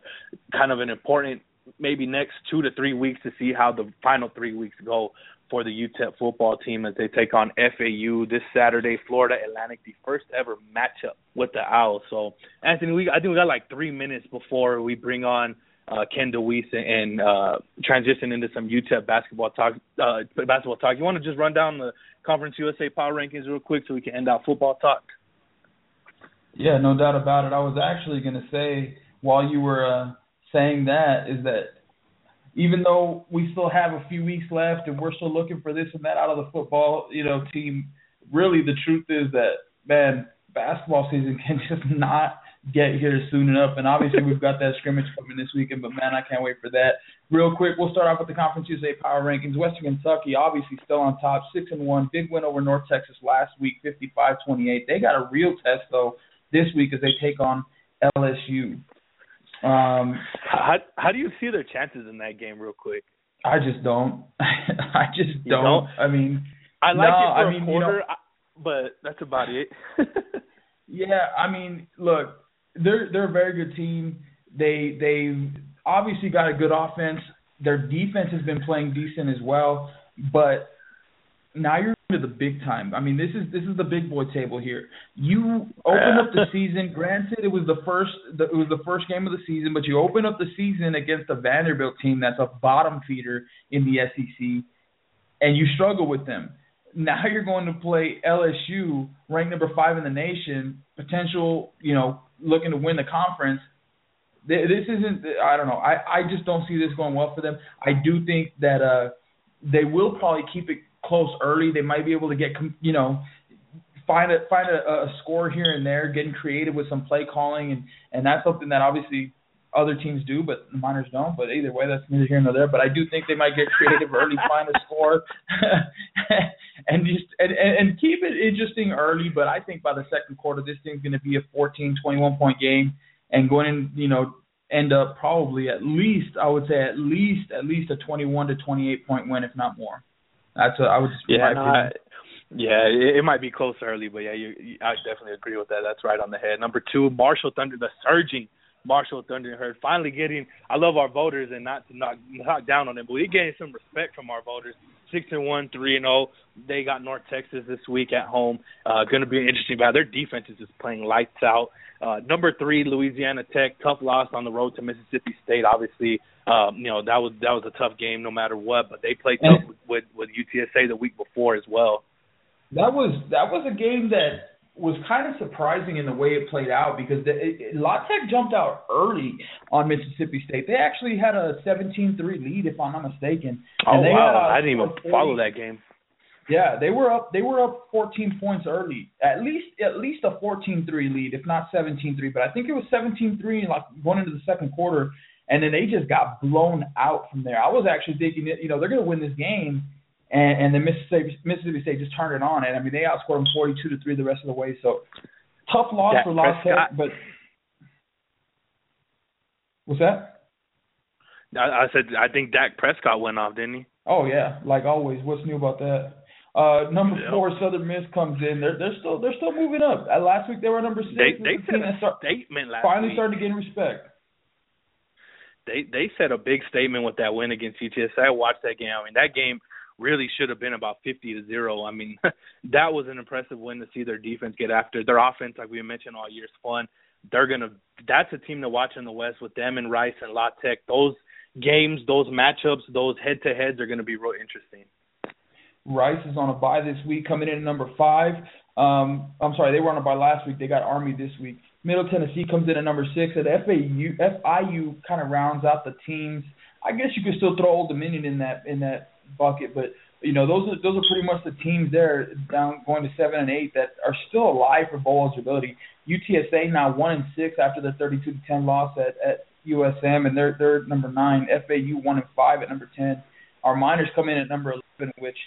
kind of an important maybe next two to three weeks to see how the final three weeks go for the UTEP football team as they take on FAU this Saturday, Florida Atlantic, the first ever matchup with the Owls. So, Anthony, we I think we got like three minutes before we bring on uh, Ken DeWeese and uh, transition into some UTEP basketball talk. Uh, basketball talk. You want to just run down the Conference USA power rankings real quick so we can end our football talk? Yeah, no doubt about it. I was actually going to say while you were uh, saying that is that even though we still have a few weeks left and we're still looking for this and that out of the football, you know, team, really the truth is that man, basketball season can just not get here soon enough. And obviously we've got that scrimmage coming this weekend, but man, I can't wait for that. Real quick, we'll start off with the Conference USA Power Rankings. Western Kentucky obviously still on top, six and one. Big win over North Texas last week, 55-28. They got a real test though this week as they take on LSU. Um, How how do you see their chances in that game, real quick? I just don't. I just don't. don't? I mean, I like No, it for I mean, a you know- quarter, I- but that's about it. yeah. I mean, look, they're they're a very good team. They they obviously got a good offense. Their defense has been playing decent as well, but now you're into the big time. I mean, this is this is the big boy table here. You open up the season. Granted, it was the first the, it was the first game of the season, but you open up the season against a Vanderbilt team that's a bottom feeder in the SEC, and you struggle with them. Now you're going to play LSU, ranked number five in the nation, potential, you know, looking to win the conference. This isn't. I don't know. I I just don't see this going well for them. I do think that uh they will probably keep it close early. They might be able to get you know find a find a, a score here and there, getting creative with some play calling, and and that's something that obviously other teams do, but the Miners don't. But either way, that's neither here nor there. But I do think they might get creative early, find a score, and just and, and keep it interesting early. But I think by the second quarter, this thing's going to be a 14, 21 point game, and going in, you know, end up probably at least I would say at least at least a 21 to 28 point win, if not more. That's what I would just Yeah, my no. I, yeah, it, it might be close early, but yeah, you, you, I definitely agree with that. That's right on the head. Number two, Marshall Thunder, the surging Marshall Thunder Herd, finally getting. I love our voters, and not to knock knock down on them, but we getting some respect from our voters. Six and one, three and zero. They got North Texas this week at home. Uh, going to be an interesting battle. Their defense is just playing lights out. Uh, number three, Louisiana Tech, tough loss on the road to Mississippi State. Obviously, um, you know that was that was a tough game no matter what. But they played tough with, with with UTSA the week before as well. That was that was a game that was kind of surprising in the way it played out because the, it, La Tech jumped out early on Mississippi State. They actually had a 17-3 lead, if I'm not mistaken. Oh they wow! I didn't even follow that game. Yeah, they were up. They were up 14 points early. At least, at least a 14-3 lead, if not 17-3. But I think it was 17-3, like going into the second quarter, and then they just got blown out from there. I was actually thinking that you know they're going to win this game, and, and then Mississippi Mississippi State just turned it on, and I mean they outscored them 42 to three the rest of the way. So tough loss Dak for La Tech, but what's that? I, I said I think Dak Prescott went off, didn't he? Oh yeah, like always. What's new about that? Uh, number Yeah. four, Southern Miss comes in. They're they're still they're still moving up. Uh, last week they were number six. They they a said a statement last finally week. starting to gain respect. They they said a big statement with that win against UTSA. I watched that game. I mean, that game really should have been about 50 to zero. I mean, that was an impressive win to see their defense get after their offense, like we mentioned all year, is fun. They're gonna. That's a team to watch in the West with them and Rice and La Tech. Those games, those matchups, those head to heads are gonna be real interesting. Rice is on a bye this week, coming in at number five. Um, I'm sorry, they were on a bye last week. They got Army this week. Middle Tennessee comes in at number six. And FAU, FIU kind of rounds out the teams. I guess you could still throw Old Dominion in that in that bucket, but you know those are those are pretty much the teams there down going to seven and eight that are still alive for bowl eligibility. UTSA now one and six after the 32 to 10 loss at at USM, and they're they're number nine. FAU one and five at number 10. Our miners come in at number 11, which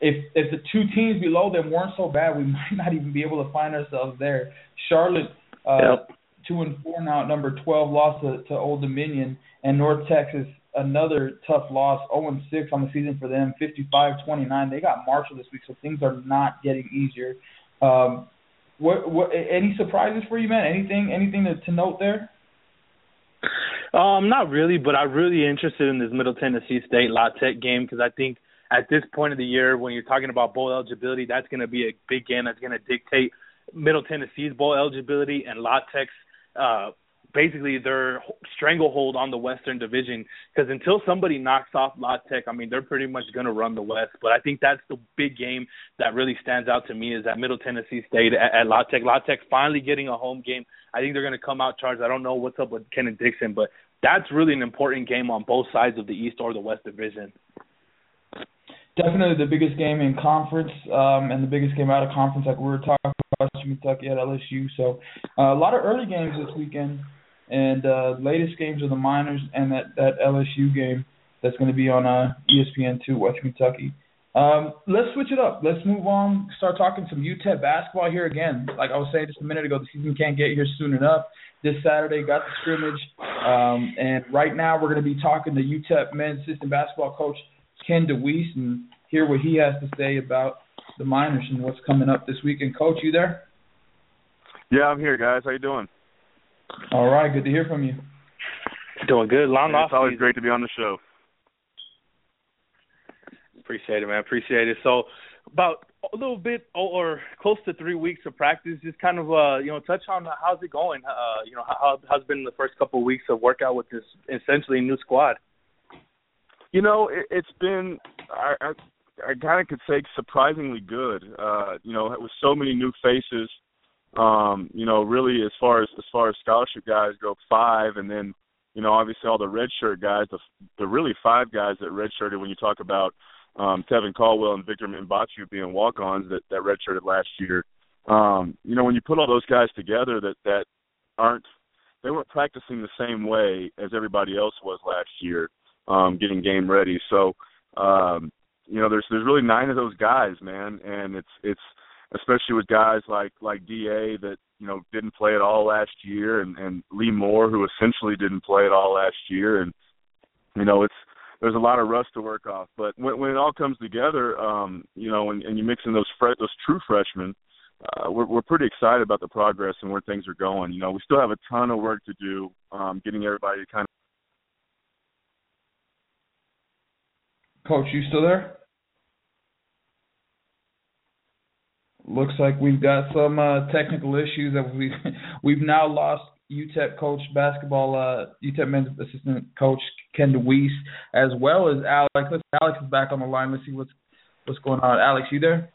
if if the two teams below them weren't so bad, we might not even be able to find ourselves there. Charlotte, uh, Yep. two and four now at number twelve, lost to, to Old Dominion, and North Texas another tough loss, zero and six on the season for them, 55-29. They got Marshall this week, so things are not getting easier. Um, what what any surprises for you, man? Anything anything to, to note there? Um, not really, but I'm really interested in this Middle Tennessee State La Tech game because I think at this point of the year, when you're talking about bowl eligibility, that's going to be a big game that's going to dictate Middle Tennessee's bowl eligibility and La uh, basically their stranglehold on the Western Division. Because until somebody knocks off La I mean, they're pretty much going to run the West. But I think that's the big game that really stands out to me is that Middle Tennessee State at, at. La Tech finally getting a home game. I think they're going to come out charged. I don't know what's up with Kenneth Dixon, but that's really an important game on both sides of the East or the West Division. Definitely the biggest game in conference, um, and the biggest game out of conference, like we were talking about Kentucky at LSU. So uh, a lot of early games this weekend, and uh, latest games are the Miners and that that LSU game that's going to be on uh, ESPN two, West Kentucky. Um, let's switch it up. Let's move on. Start talking some UTEP basketball here again. Like I was saying just a minute ago, the season can't get here soon enough. This Saturday got the scrimmage, um, and right now we're going to be talking to UTEP men's assistant basketball coach Ken DeWeese and hear what he has to say about the Miners and what's coming up this weekend. Coach, you there? Yeah, I'm here, guys. How you doing? All right, good to hear from you. Doing good. Long off it's always season. great to be on the show. Appreciate it, man. Appreciate it. So, about a little bit or, or close to three weeks of practice. Just kind of, uh, you know, touch on how's it going. Uh, you know, how how's been the first couple of weeks of workout with this essentially new squad. You know, it, it's been I I, I kind of could say surprisingly good. Uh, you know, with so many new faces. Um, you know, really as far as as far as scholarship guys go, five, and then you know, obviously all the redshirt guys, the the really five guys that redshirted when you talk about um Tevin Caldwell and Victor Mbachu being walk-ons that that redshirted last year. Um, you know, when you put all those guys together that that aren't they weren't practicing the same way as everybody else was last year, um, getting game ready. So, um, you know, there's there's really nine of those guys, man, and it's it's especially with guys like like Da that you know didn't play at all last year, and and Lee Moore who essentially didn't play at all last year, and you know it's there's a lot of rust to work off. But when when it all comes together, um, you know, and, and you mix in those fre- those true freshmen, uh, we're we're pretty excited about the progress and where things are going. You know, we still have a ton of work to do, um, getting everybody kind of Coach, you still there? Looks like we've got some uh, technical issues that we we've now lost UTEP coach basketball uh UTEP men's assistant coach Ken DeWeese as well as Alex. Let's Alex is back on the line. Let's see what's what's going on. Alex, you there?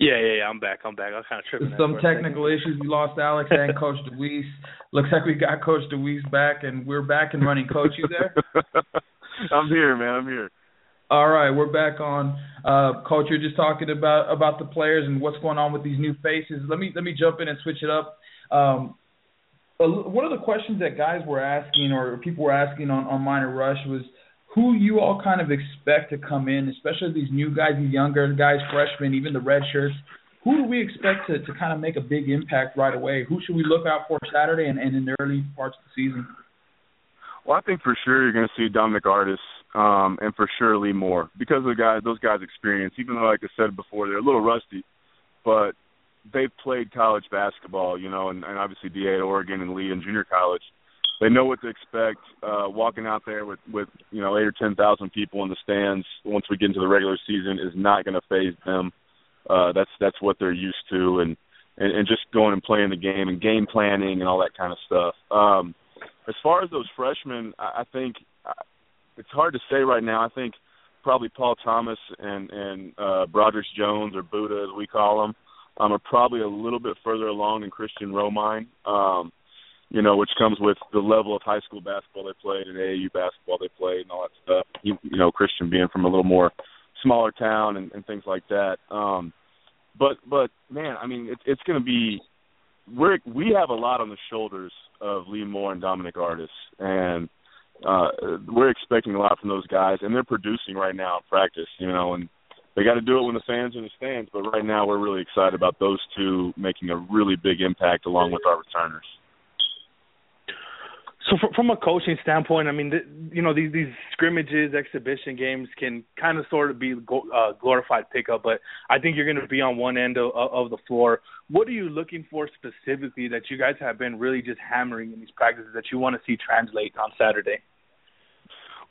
Yeah, yeah, yeah. I'm back. I'm back. I was kind of tripping. Some technical issues. We lost Alex and Coach DeWeese. Looks like we got Coach DeWeese back, and we're back and running. Coach, you there? I'm here, man. I'm here. All right, we're back on. Uh, just talking about about the players and what's going on with these new faces. Let me let me jump in and switch it up. Um, one of the questions that guys were asking or people were asking on on Miner Rush was who you all kind of expect to come in, especially these new guys, these younger guys, freshmen, even the red shirts. Who do we expect to, to kind of make a big impact right away? Who should we look out for Saturday and, and in the early parts of the season? Well, I think for sure you're going to see Dominic Artis um, and for sure Lee Moore because of the guys, those guys' experience. Even though, like I said before, they're a little rusty, but they've played college basketball, you know, and, and obviously DA at Oregon and Lee in junior college they know what to expect. Uh, walking out there with with you know eight or ten thousand people in the stands once we get into the regular season is not going to phase them. Uh, that's that's what they're used to, and, and and just going and playing the game and game planning and all that kind of stuff. Um, as far as those freshmen, I, I think it's hard to say right now. I think probably Paul Thomas and and uh, Broderick Jones or Buddha as we call them um, are probably a little bit further along than Christian Romine. Um, you know, which comes with the level of high school basketball they played and AAU basketball they played and all that stuff. You, you know, Christian being from a little more smaller town and, and things like that. Um, but but man, I mean, it, it's going to be we're we have a lot on the shoulders of Lee Moore and Dominic Artis, and uh, we're expecting a lot from those guys, and they're producing right now in practice. You know, and they got to do it when the fans are in the stands. But right now, we're really excited about those two making a really big impact along with our returners. So from a coaching standpoint, I mean, the, you know, these these scrimmages, exhibition games can kind of sort of be uh, glorified pickup, but I think you're going to be on one end of, of the floor. What are you looking for specifically that you guys have been really just hammering in these practices that you want to see translate on Saturday?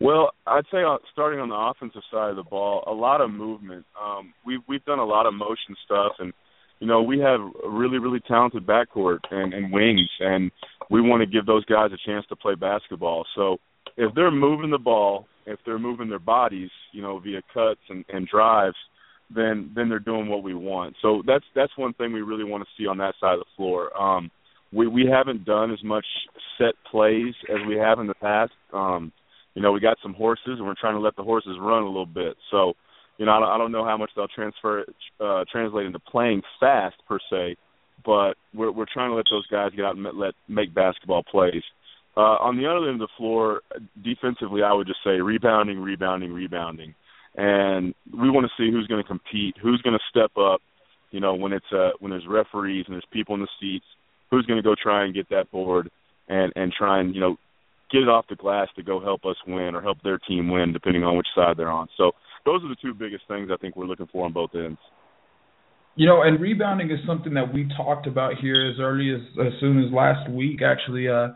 Well, I'd say uh, starting on the offensive side of the ball, a lot of movement. Um, we've we've done a lot of motion stuff and you know, we have a really, really talented backcourt and, and wings, and we want to give those guys a chance to play basketball. So if they're moving the ball, if they're moving their bodies, you know, via cuts and, and drives, then then they're doing what we want. So that's that's one thing we really want to see on that side of the floor. Um, we we haven't done as much set plays as we have in the past. Um, you know, we got some horses, and we're trying to let the horses run a little bit. So you know, I don't, I don't know how much they'll transfer uh, translate into playing fast per se, but we're we're trying to let those guys get out and let make basketball plays. Uh, on the other end of the floor, defensively, I would just say rebounding, rebounding, rebounding, and we want to see who's going to compete, who's going to step up. You know, when it's uh, when there's referees and there's people in the seats, who's going to go try and get that board and and try and you know get it off the glass to go help us win or help their team win, depending on which side they're on. So those are the two biggest things I think we're looking for on both ends. You know, and rebounding is something that we talked about here as early as as soon as last week. Actually, uh,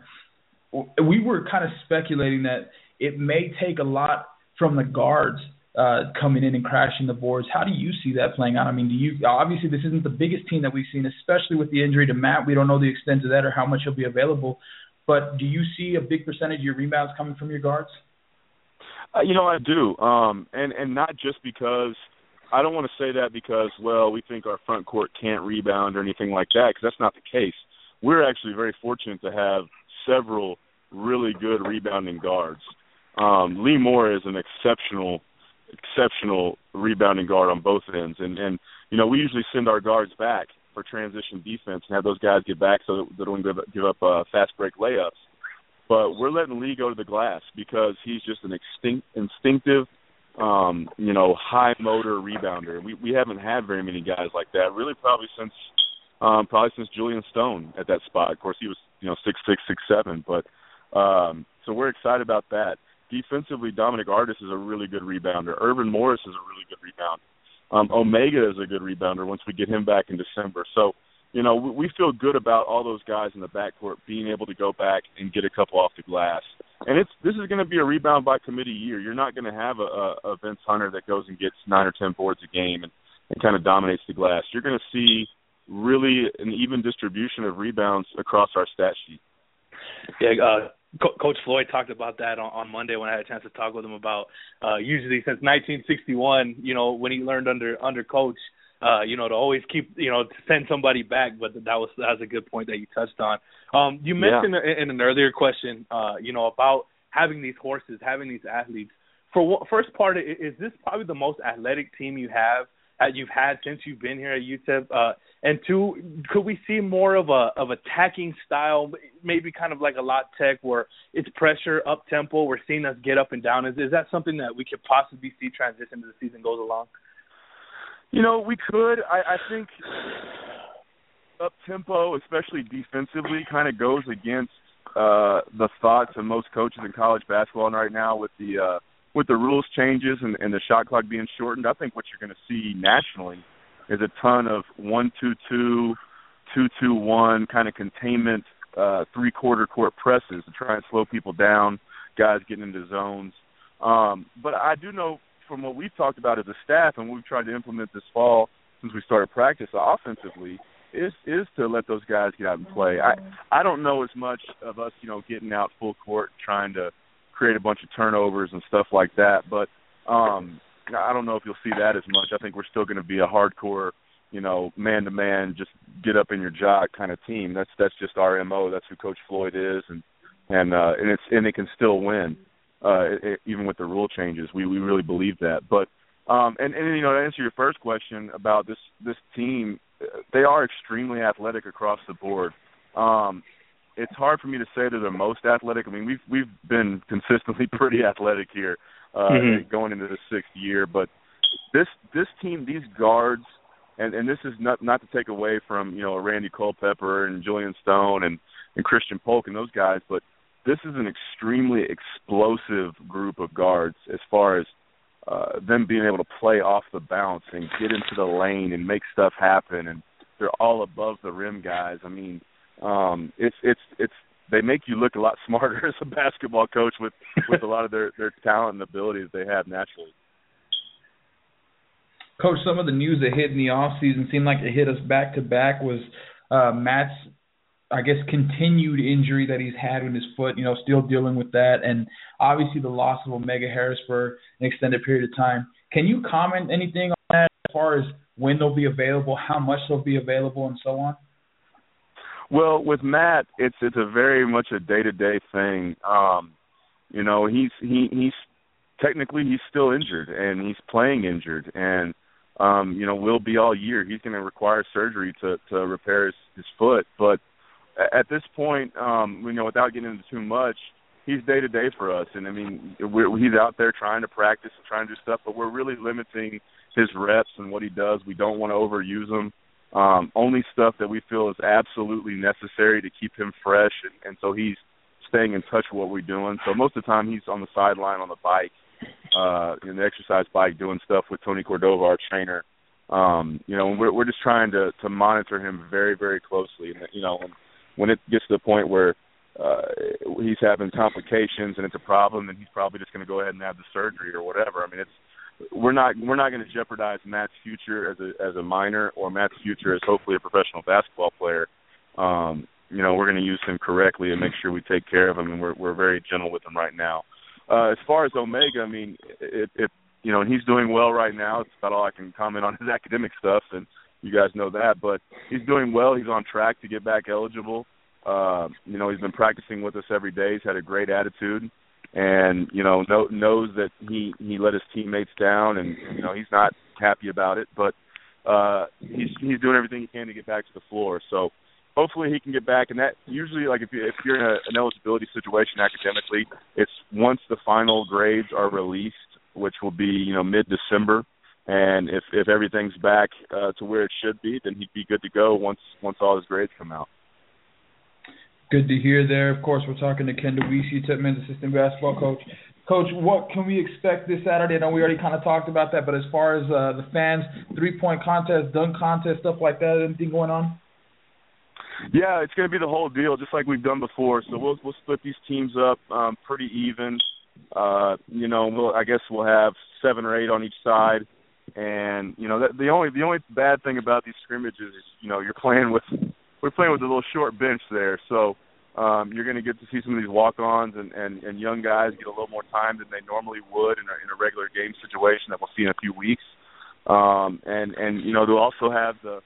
we were kind of speculating that it may take a lot from the guards uh, coming in and crashing the boards. How do you see that playing out? I mean, do you obviously this isn't the biggest team that we've seen, especially with the injury to Matt. We don't know the extent of that or how much he'll be available. But do you see a big percentage of your rebounds coming from your guards? Uh, you know, I do, um, and and not just because I don't want to say that because well we think our front court can't rebound or anything like that because that's not the case. We're actually very fortunate to have several really good rebounding guards. Um, Lee Moore is an exceptional, exceptional rebounding guard on both ends, and and you know we usually send our guards back for transition defense and have those guys get back so that they don't give up, give up uh, fast break layups. But we're letting Lee go to the glass because he's just an extinct, instinctive, um, you know, high motor rebounder. We we haven't had very many guys like that really probably since um, probably since Julyan Stone at that spot. Of course, he was you know six six six seven, but um, so we're excited about that. Defensively, Dominic Artis is a really good rebounder. Earvin Morris is a really good rebounder. Um, Omega is a good rebounder once we get him back in December. So you know, we feel good about all those guys in the backcourt being able to go back and get a couple off the glass. And it's this is going to be a rebound by committee year. You're not going to have a, a, Vince Hunter that goes and gets nine or ten boards a game and, and kind of dominates the glass. You're going to see really an even distribution of rebounds across our stat sheet. Yeah, uh, Co- Coach Floyd talked about that on, on Monday when I had a chance to talk with him about uh, usually since 1961, you know, when he learned under under Coach you know, to always keep, you know, to send somebody back. But that was that was a good point that you touched on. Um, you mentioned yeah. in, an earlier question, uh, you know, about having these horses, having these athletes. For what, first part, is this probably the most athletic team you have that you've had since you've been here at UTEP? Uh, and two, could we see more of a of attacking style, maybe kind of like a La Tech, where it's pressure up tempo? We're seeing us get up and down. Is is that something that we could possibly see transition as the season goes along? You know, we could. I, I think up tempo, especially defensively, kind of goes against uh the thoughts of most coaches in college basketball and right now with the uh with the rules changes and, and the shot clock being shortened. I think what you're going to see nationally is a ton of one two two, two two one kind of containment uh three quarter court presses to try and slow people down, guys getting into zones. Um but I do know from what we've talked about as a staff and what we've tried to implement this fall since we started practice offensively is is to let those guys get out and play. I I don't know as much of us, you know, getting out full court trying to create a bunch of turnovers and stuff like that, but um I don't know if you'll see that as much. I think we're still going to be a hardcore, you know, man to man, just get up in your jock kind of team. That's that's just our mo. That's who Coach Floyd is, and and uh, and it's and it can still win, uh, it, even with the rule changes. We we really believe that. But um, and and you know, to answer your first question about this this team, they are extremely athletic across the board. Um, it's hard for me to say that they're the most athletic. I mean, we've we've been consistently pretty athletic here uh, mm-hmm. going into the sixth year, but this this team, these guards, and and this is not not to take away from you know Randy Culpepper and Julyan Stone and and Christian Polk and those guys, but this is an extremely explosive group of guards as far as uh, them being able to play off the bounce and get into the lane and make stuff happen and they're all above the rim guys. I mean, um it's it's it's they make you look a lot smarter as a basketball coach with with a lot of their their talent and ability that they have naturally. Coach, some of the news that hit in the off season seemed like it hit us back to back was uh Matt's I guess continued injury that he's had with his foot, you know, still dealing with that, and obviously the loss of Omega Harris for an extended period of time. Can you comment anything on that as far as when they'll be available, how much they'll be available, and so on? Well, with Matt, it's it's a very much a day to day thing. Um, you know, he's he he's technically he's still injured and he's playing injured and um, you know, will be all year. He's going to require surgery to to repair his, his foot, but at this point, um, you know, without getting into too much, he's day to day for us. And I mean, we're, he's out there trying to practice and trying to do stuff, but we're really limiting his reps and what he does. We don't want to overuse him. Um, only stuff that we feel is absolutely necessary to keep him fresh, and, and so he's staying in touch with what we're doing. So most of the time, he's on the sideline on the bike, uh, in the exercise bike, doing stuff with Tony Cordova, our trainer. Um, you know, we're we're just trying to to monitor him very very closely. And you know, when it gets to the point where uh he's having complications and it's a problem, then he's probably just going to go ahead and have the surgery or whatever. I mean, it's we're not we're not going to jeopardize Matt's future as a as a Miner or Matt's future as hopefully a professional basketball player. Um, you know, we're going to use him correctly and make sure we take care of him, and we're we're very gentle with him right now. Uh, as far as Omega, I mean, it, it you know, and he's doing well right now. It's about all I can comment on his academic stuff, and you guys know that. But he's doing well. He's on track to get back eligible. Uh, you know, he's been practicing with us every day. He's had a great attitude and you know know, knows that he he let his teammates down, and you know he's not happy about it, but uh, he's he's doing everything he can to get back to the floor. So hopefully he can get back. And that usually, like if you if you're in a, an eligibility situation academically, it's once the final grades are released, which will be you know mid December. And if if everything's back uh, to where it should be, then he'd be good to go once once all his grades come out. Good to hear there. Of course, we're talking to Ken DeWeese, UTEP men's assistant basketball coach. Coach, what can we expect this Saturday? I know we already kind of talked about that, but as far as uh, the fans, three-point contest, dunk contest, stuff like that, anything going on? Yeah, it's going to be the whole deal, just like we've done before. So we'll we'll split these teams up um, pretty even. Uh, you know, we'll I guess we'll have seven or eight on each side, and you know that, the only the only bad thing about these scrimmages is you know you're playing with we're playing with a little short bench there, so um, you're going to get to see some of these walk-ons and, and, and young guys get a little more time than they normally would in a, in a regular game situation that we'll see in a few weeks. Um, and and you know they'll also have the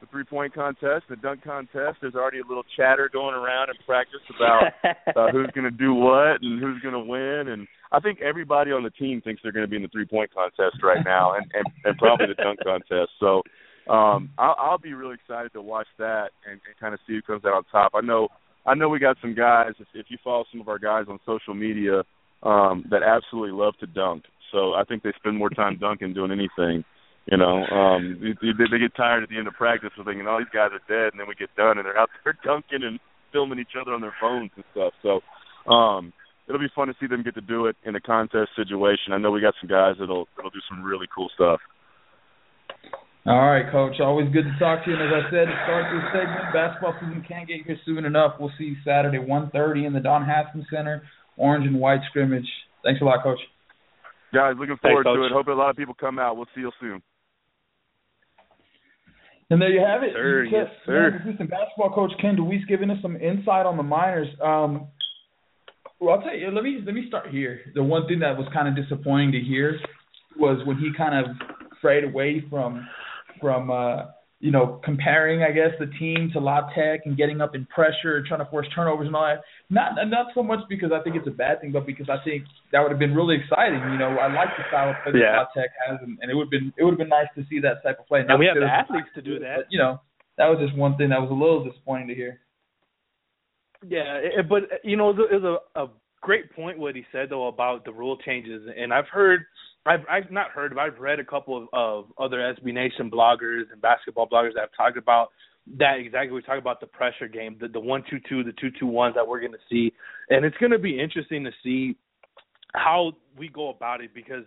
the three point contest, the dunk contest. There's already a little chatter going around in practice about uh, who's going to do what and who's going to win. And I think everybody on the team thinks they're going to be in the three point contest right now, and, and and probably the dunk contest. So um, I'll, I'll be really excited to watch that and, and kind of see who comes out on top. I know I know we got some guys. If, if you follow some of our guys on social media, um, that absolutely love to dunk. So I think they spend more time dunking doing anything. You know, um, they, they get tired at the end of practice of thinking, all these guys are dead," and then we get done, and they're out there dunking and filming each other on their phones and stuff. So, um, it'll be fun to see them get to do it in a contest situation. I know we got some guys that'll that'll do some really cool stuff. All right, Coach. Always good to talk to you. And as I said, to start this segment, basketball season can't get here soon enough. We'll see you Saturday, 1.30 in the Don Haskins Center, orange and white scrimmage. Thanks a lot, Coach. Guys, looking forward Thanks, to it. Hope a lot of people come out. We'll see you soon. And there you have it. Sir, you yes, sir. Assistant basketball coach Ken DeWeese giving us some insight on the Miners. Um, well, I'll tell you. Let me let me start here. The one thing that was kind of disappointing to hear was when he kind of frayed away from from uh, you know, comparing, I guess, the team to La Tech and getting up in pressure and trying to force turnovers and all that. Not not so much because I think it's a bad thing, but because I think that would have been really exciting. You know, I like the style of play yeah. that La Tech has, and, and it would have been it would have been nice to see that type of play. and we have the athletes to do that. But, you know, that was just one thing that was a little disappointing to hear. Yeah, it, but you know, it was, a, it was a, a great point what he said though about the rule changes, and I've heard I've I've not heard, but I've read a couple of, of other SB Nation bloggers and basketball bloggers that have talked about that exactly. We talk about the pressure game, the the one two two, the two two ones that we're going to see, and it's going to be interesting to see how we go about it because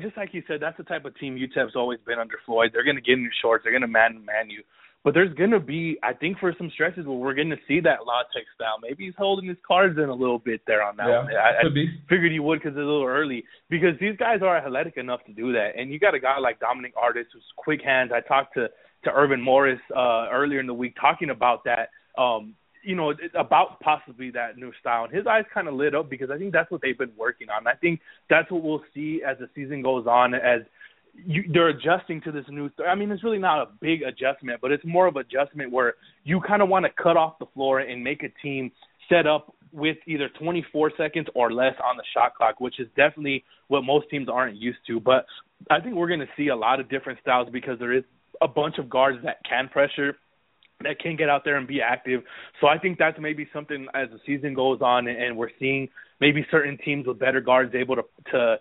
just like you said, that's the type of team UTEP's always been under Floyd. They're going to get in your shorts. They're going to man man you. But there's going to be, I think, for some stretches where we're going to see that La Tech style. Maybe he's holding his cards in a little bit there on that yeah, one. I, could I be. figured he would because it's a little early. Because these guys are athletic enough to do that. And you got a guy like Dominic Artis who's quick hands. I talked to to Earvin Morris uh, earlier in the week talking about that. Um, you know, about possibly that new style. And his eyes kind of lit up because I think that's what they've been working on. I think that's what we'll see as the season goes on as – you, they're adjusting to this new. I mean, it's really not a big adjustment, but it's more of adjustment where you kind of want to cut off the floor and make a team set up with either 24 seconds or less on the shot clock, which is definitely what most teams aren't used to. But I think we're going to see a lot of different styles because there is a bunch of guards that can pressure that can get out there and be active. So I think that's maybe something as the season goes on and we're seeing maybe certain teams with better guards able to to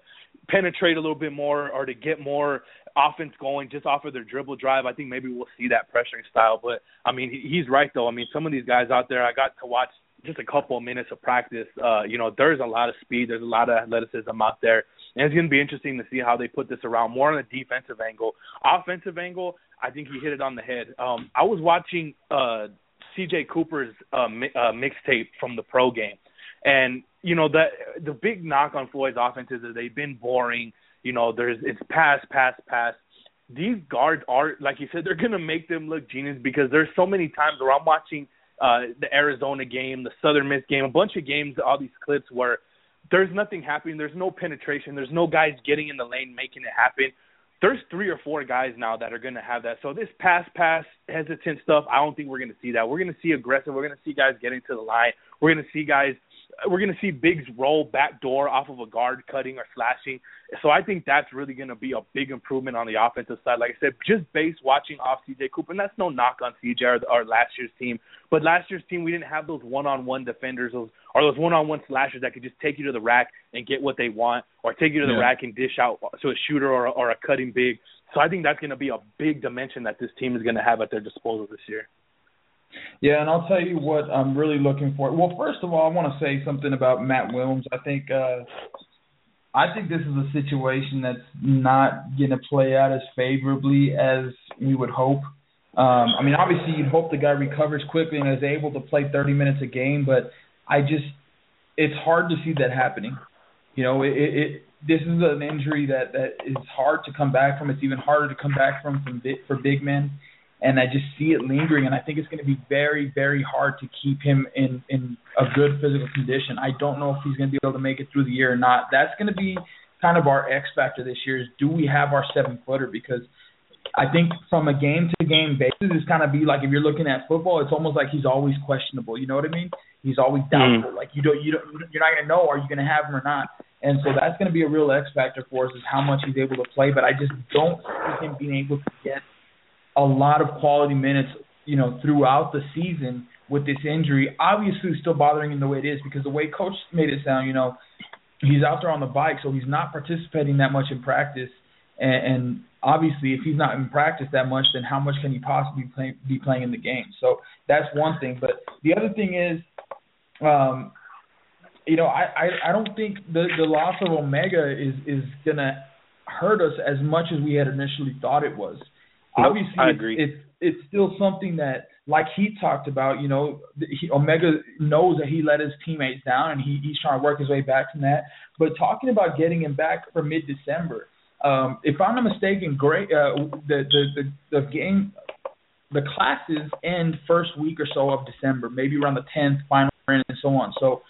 penetrate a little bit more or to get more offense going just off of their dribble drive. I think maybe we'll see that pressuring style. But I mean, he's right though. I mean, some of these guys out there, I got to watch just a couple of minutes of practice. Uh, you know, there's a lot of speed, there's a lot of athleticism out there, and it's going to be interesting to see how they put this around more on a defensive angle. Offensive angle, I think he hit it on the head. Um, I was watching uh, C.J. Cooper's uh, mi- uh, mixtape from the pro game, and you know that the big knock on Floyd's offense is they've been boring. You know, there's it's pass, pass, pass. These guards are, like you said, they're gonna make them look genius because there's so many times where I'm watching uh the Arizona game, the Southern Miss game, a bunch of games, all these clips where there's nothing happening, there's no penetration, there's no guys getting in the lane making it happen. There's three or four guys now that are to have that. So this pass, pass, hesitant stuff, I don't think we're to see that. We're to see aggressive. We're to see guys getting to the line. We're to see guys we're going to see Biggs roll back door off of a guard cutting or slashing. So I think that's really going to be a big improvement on the offensive side. Like I said, just based watching off CJ Cooper, and that's no knock on CJ or, or last year's team. But last year's team, we didn't have those one-on-one defenders, those or those one-on-one slashers that could just take you to the rack and get what they want, or take you to the yeah. rack and dish out to a shooter or, or a cutting big. So I think that's going to be a big dimension that this team is going to have at their disposal this year. Yeah, and I'll tell you what I'm really looking for. Well, first of all, I want to say something about Matt Willms. I think uh I think this is a situation that's not going to play out as favorably as we would hope. Um, I mean, obviously, you'd hope the guy recovers quickly and is able to play 30 minutes a game, but I just, it's hard to see that happening. You know, it, it this is an injury that that is hard to come back from. It's even harder to come back from, from for big men and I just see it lingering. And I think it's going to be very, very hard to keep him in in a good physical condition. I don't know if he's going to be able to make it through the year or not. That's going to be kind of our X factor this year is do we have our seven footer because I think from a game to game basis, it's kind of be like if you're looking at football, it's almost like he's always questionable. You know what I mean? He's always mm-hmm. doubtful. Mm. Like you don't, you don't, you're not gonna know are you gonna have him or not. And so that's gonna be a real X factor for us is how much he's able to play. But I just don't see him being able to get a lot of quality minutes, you know, throughout the season with this injury. Obviously, still bothering him the way it is because the way coach made it sound, you know, he's out there on the bike, so he's not participating that much in practice. And, and obviously, if he's not in practice that much, then how much can he possibly play, be playing in the game? So that's one thing. But the other thing is, um, you know, I, I I don't think the the loss of Omega is is gonna hurt us as much as we had initially thought it was. Obviously, I agree. It's, it's it's still something that, like he talked about, you know, he, Omega knows that he let his teammates down, and he, he's trying to work his way back from that. But talking about getting him back for mid December, um, if I'm not mistaken, great uh, the, the the the game, the classes end first week or so of December, maybe around the 10th, final and so on. So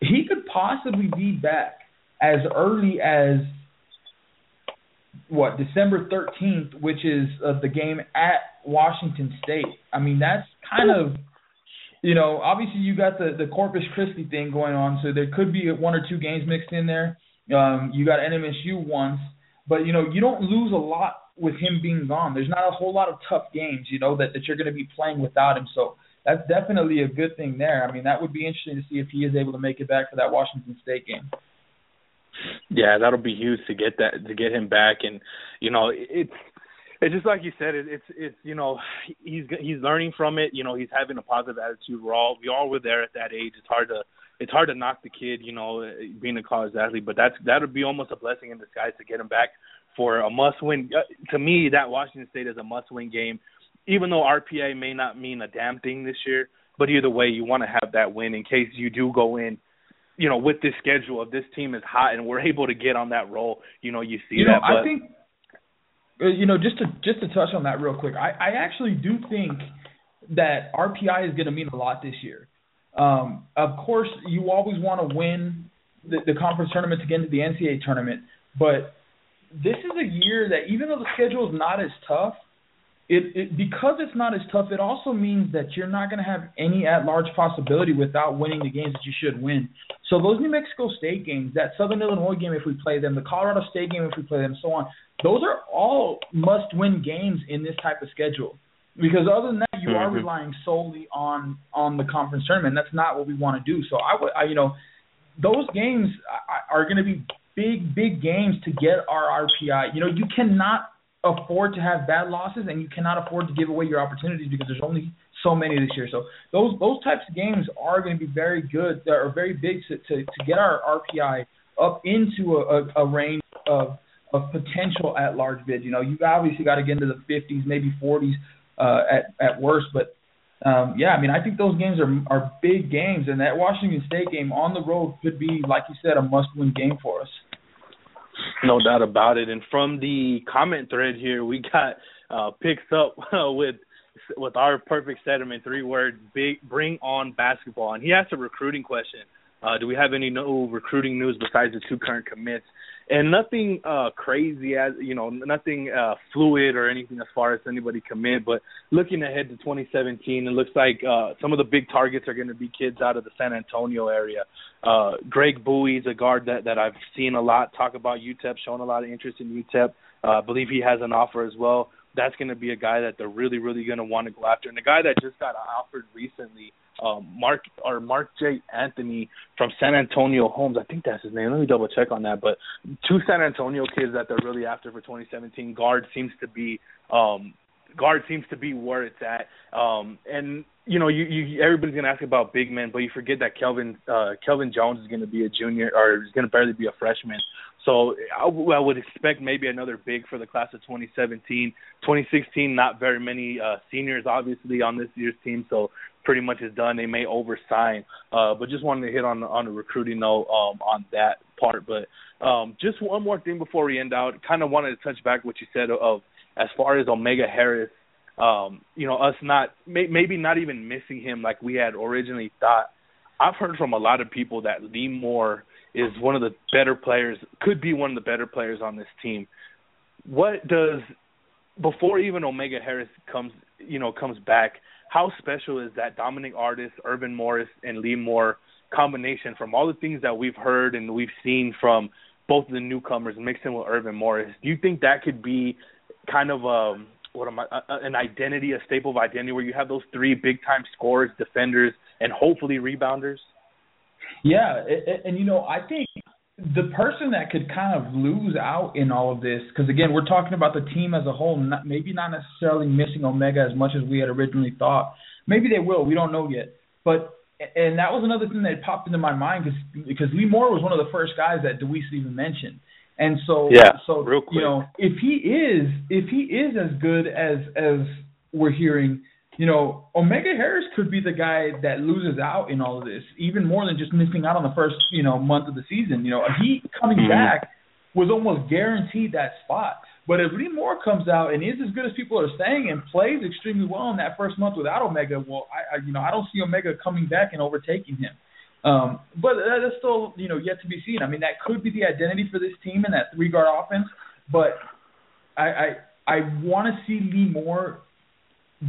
he could possibly be back as early as what December 13th, which is uh, the game at Washington State. I mean, that's kind of you know, obviously you got the the Corpus Christi thing going on, so there could be one or two games mixed in there. Um, you got NMSU once, but you know you don't lose a lot with him being gone. There's not a whole lot of tough games, you know, that that you're going to be playing without him. So that's definitely a good thing there. I mean, that would be interesting to see if he is able to make it back for that Washington State game. Yeah, that'll be huge to get that to get him back, and you know it's it's just like you said. It, it's it's you know he's he's learning from it. You know he's having a positive attitude. We're all we all were there at that age. It's hard to it's hard to knock the kid. You know being a college athlete, but that's that would be almost a blessing in disguise to get him back for a must win. Uh, to me, that Washington State is a must win game even though RPI may not mean a damn thing this year, but either way, you want to have that win in case you do go in, you know, with this schedule of this team is hot and we're able to get on that roll. You know, you see you that. Know, but, I think, uh, you know, just to just to touch on that real quick, I, I actually do think that RPI is going to mean a lot this year. Um, of course, you always want to win the, the conference tournament to get into the NCAA tournament, but this is a year that even though the schedule is not as tough, it, it because it's not as tough, it also means that you're not going to have any at-large possibility without winning the games that you should win. So those New Mexico State games, that Southern Illinois game if we play them, the Colorado State game if we play them, so on, those are all must-win games in this type of schedule. Because other than that, you mm-hmm. are relying solely on on the conference tournament. That's not what we want to do. So I would, I, you know, those games are going to be big, big games to get our RPI. You know, you cannot afford to have bad losses, and you cannot afford to give away your opportunities because there's only so many this year. So those those types of games are going to be very good, They're very big to to, to get our RPI up into a, a, a range of of potential at large bids. You know, you've obviously got to get into the 50s, maybe 40s uh, at at worst, but um, yeah, I mean, I think those games are are big games, and that Washington State game on the road could be, like you said, a must-win game for us. No doubt about it. And from the comment thread here, we got uh, picks up uh, with with our perfect sentiment, three words: big, bring on basketball. And he asked a recruiting question. Uh, do we have any new recruiting news besides the two current commits? And nothing uh crazy as you know nothing uh fluid or anything as far as anybody commit but looking ahead to 2017 it looks like uh some of the big targets are going to be kids out of the San Antonio area. Uh Greg Bowie's a guard that that I've seen a lot talk about UTEP showing a lot of interest in UTEP uh, I believe he has an offer as well. That's going to be a guy that they're really really going to want to go after. And the guy that just got offered recently um, Mark or Mark J. Anthony from San Antonio Holmes. I think that's his name. Let me double check on that. But two San Antonio kids that they're really after for 2017. Guard seems to be um, guard seems to be where it's at. Um, and you know, you, you everybody's gonna ask about big men, but you forget that Kelvin uh, Kelvin Jones is gonna be a junior or is gonna barely be a freshman. So I, I would expect maybe another big for the class of 2017. 2016, not very many uh, seniors obviously on this year's team, so pretty much is done. They may oversign, uh, but just wanted to hit on on the recruiting note um, on that part. But um, just one more thing before we end out, kind of wanted to touch back what you said of, of as far as Omega Harris. Um, you know, us not may, maybe not even missing him like we had originally thought. I've heard from a lot of people that Lee Moore is one of the better players, could be one of the better players on this team. What does before even Omega Harris comes, you know, comes back? How special is that Dominic Artis, Earvin Morris, and Lee Moore combination from all the things that we've heard and we've seen from both of the newcomers mixed in with Earvin Morris? Do you think that could be kind of um what am I an identity, a staple of identity where you have those three big time scorers, defenders, and hopefully rebounders? Yeah, and, and you know, I think the person that could kind of lose out in all of this, because again, we're talking about the team as a whole, not, maybe not necessarily missing Omega as much as we had originally thought. Maybe they will. We don't know yet. But and that was another thing that popped into my mind because because Lee Moore was one of the first guys that Deweese even mentioned. And so, yeah, so real quick. you know, if he is if he is as good as as we're hearing, you know, Omega Harris could be the guy that loses out in all of this, even more than just missing out on the first, you know, month of the season. You know, he coming mm-hmm. back was almost guaranteed that spot. But if Lee Moore comes out and is as good as people are saying and plays extremely well in that first month without Omega, well, I, I you know I don't see Omega coming back and overtaking him. Um, but that's still you know yet to be seen. I mean that could be the identity for this team in that three guard offense. But I I, I want to see Lee Moore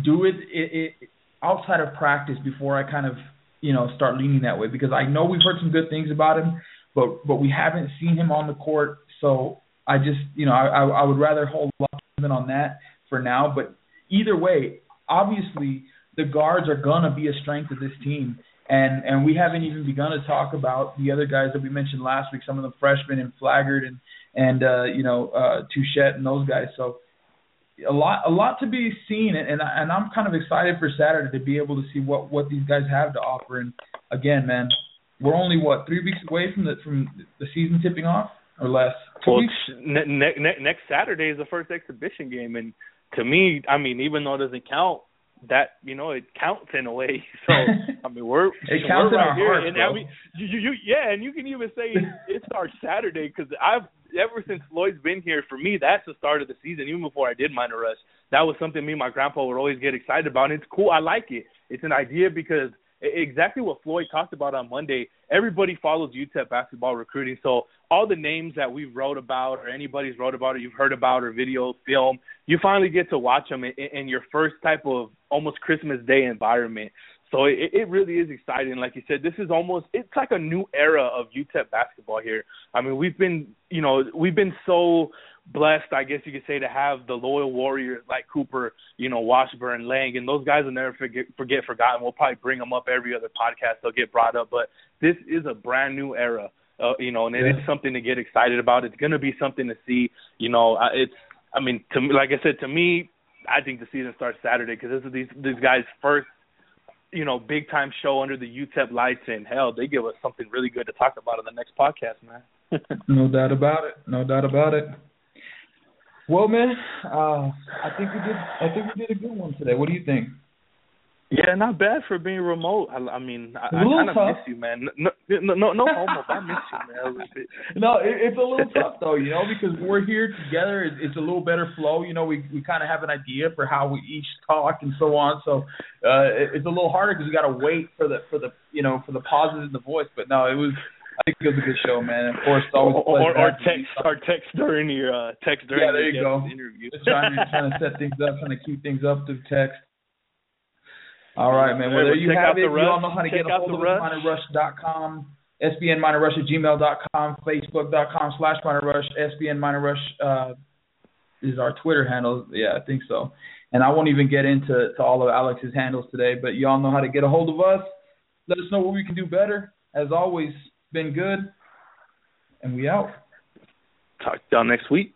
do it, it, it outside of practice before I kind of you know start leaning that way because I know we've heard some good things about him, but but we haven't seen him on the court. So I just you know I I would rather hold off on that for now. But either way, obviously the guards are gonna be a strength of this team. And and we haven't even begun to talk about the other guys that we mentioned last week, some of the freshmen and Flagert and and uh, you know uh, Touchette and those guys. So a lot a lot to be seen and and, and I'm kind of excited for Saturday to be able to see what what these guys have to offer. And again man we're only what 3 weeks away from the from the season tipping off or less? Two well ne- ne- next Saturday is the first exhibition game. And to me I mean even though it doesn't count that you know it counts in a way so I mean we're it counts we're right in our here hearts, and bro. I mean you, you yeah and you can even say it's our Saturday cuz I've ever since Floyd's been here, for me, that's the start of the season. Even before I did Miner Rush, that was something me and my grandpa would always get excited about. And it's cool. I like it. It's an idea because exactly what Floyd talked about on Monday. Everybody follows UTEP basketball recruiting, so all the names that we've wrote about, or anybody's wrote about, or you've heard about, or video, film, you finally get to watch them in, in your first type of almost Christmas Day environment. So it, it really is exciting. Like you said, this is almost it's like a new era of UTEP basketball here. I mean, we've been you know we've been so blessed, I guess you could say, to have the loyal warriors like Cooper, you know, Washburn, Lang, and those guys will never forget forget forgotten. We'll probably bring them up every other podcast. They'll get brought up, but this is a brand new era. Uh, you know, and it Yeah. is something to get excited about. It's going to be something to see. You know, I- it's. I mean, to me, like I said, to me, I think the season starts Saturday because this is these these guys' first you know, big time show under the UTEP lights, and hell, they give us something really good to talk about in the next podcast, man. No doubt about it. No doubt about it. Well, man, uh, I think we did. I think we did a good one today. What do you think? yeah, not bad for being remote. I, I mean, I, I kind of miss you, man. No, no, no, no homo. I miss you, man. A little bit. No, it, it's a little tough though, you know, because we're here together. It, it's a little better flow. You know, we we kind of have an idea for how we each talk and so on. So uh, it, it's a little harder because we got to wait for the for the you know for the pauses in the voice. But no, it was. I think it was a good show, man. Of course, always or, or, or to have you. text, or text during your uh, text during Yeah, there you go. interview. Just trying to trying to set things up, trying to keep things up through text. All right, man. Well, there you have it. the You all know how to Check get a hold of us. Rush. MinerRush.com, SBNMinerRush at gmail.com, Facebook.com slash MinerRush, SBN Miner Rush uh, is our Twitter handle. Yeah, I think so. And I won't even get into to all of Alex's handles today, but you all know how to get a hold of us. Let us know what we can do better. As always, been good. And we out. Talk to y'all next week.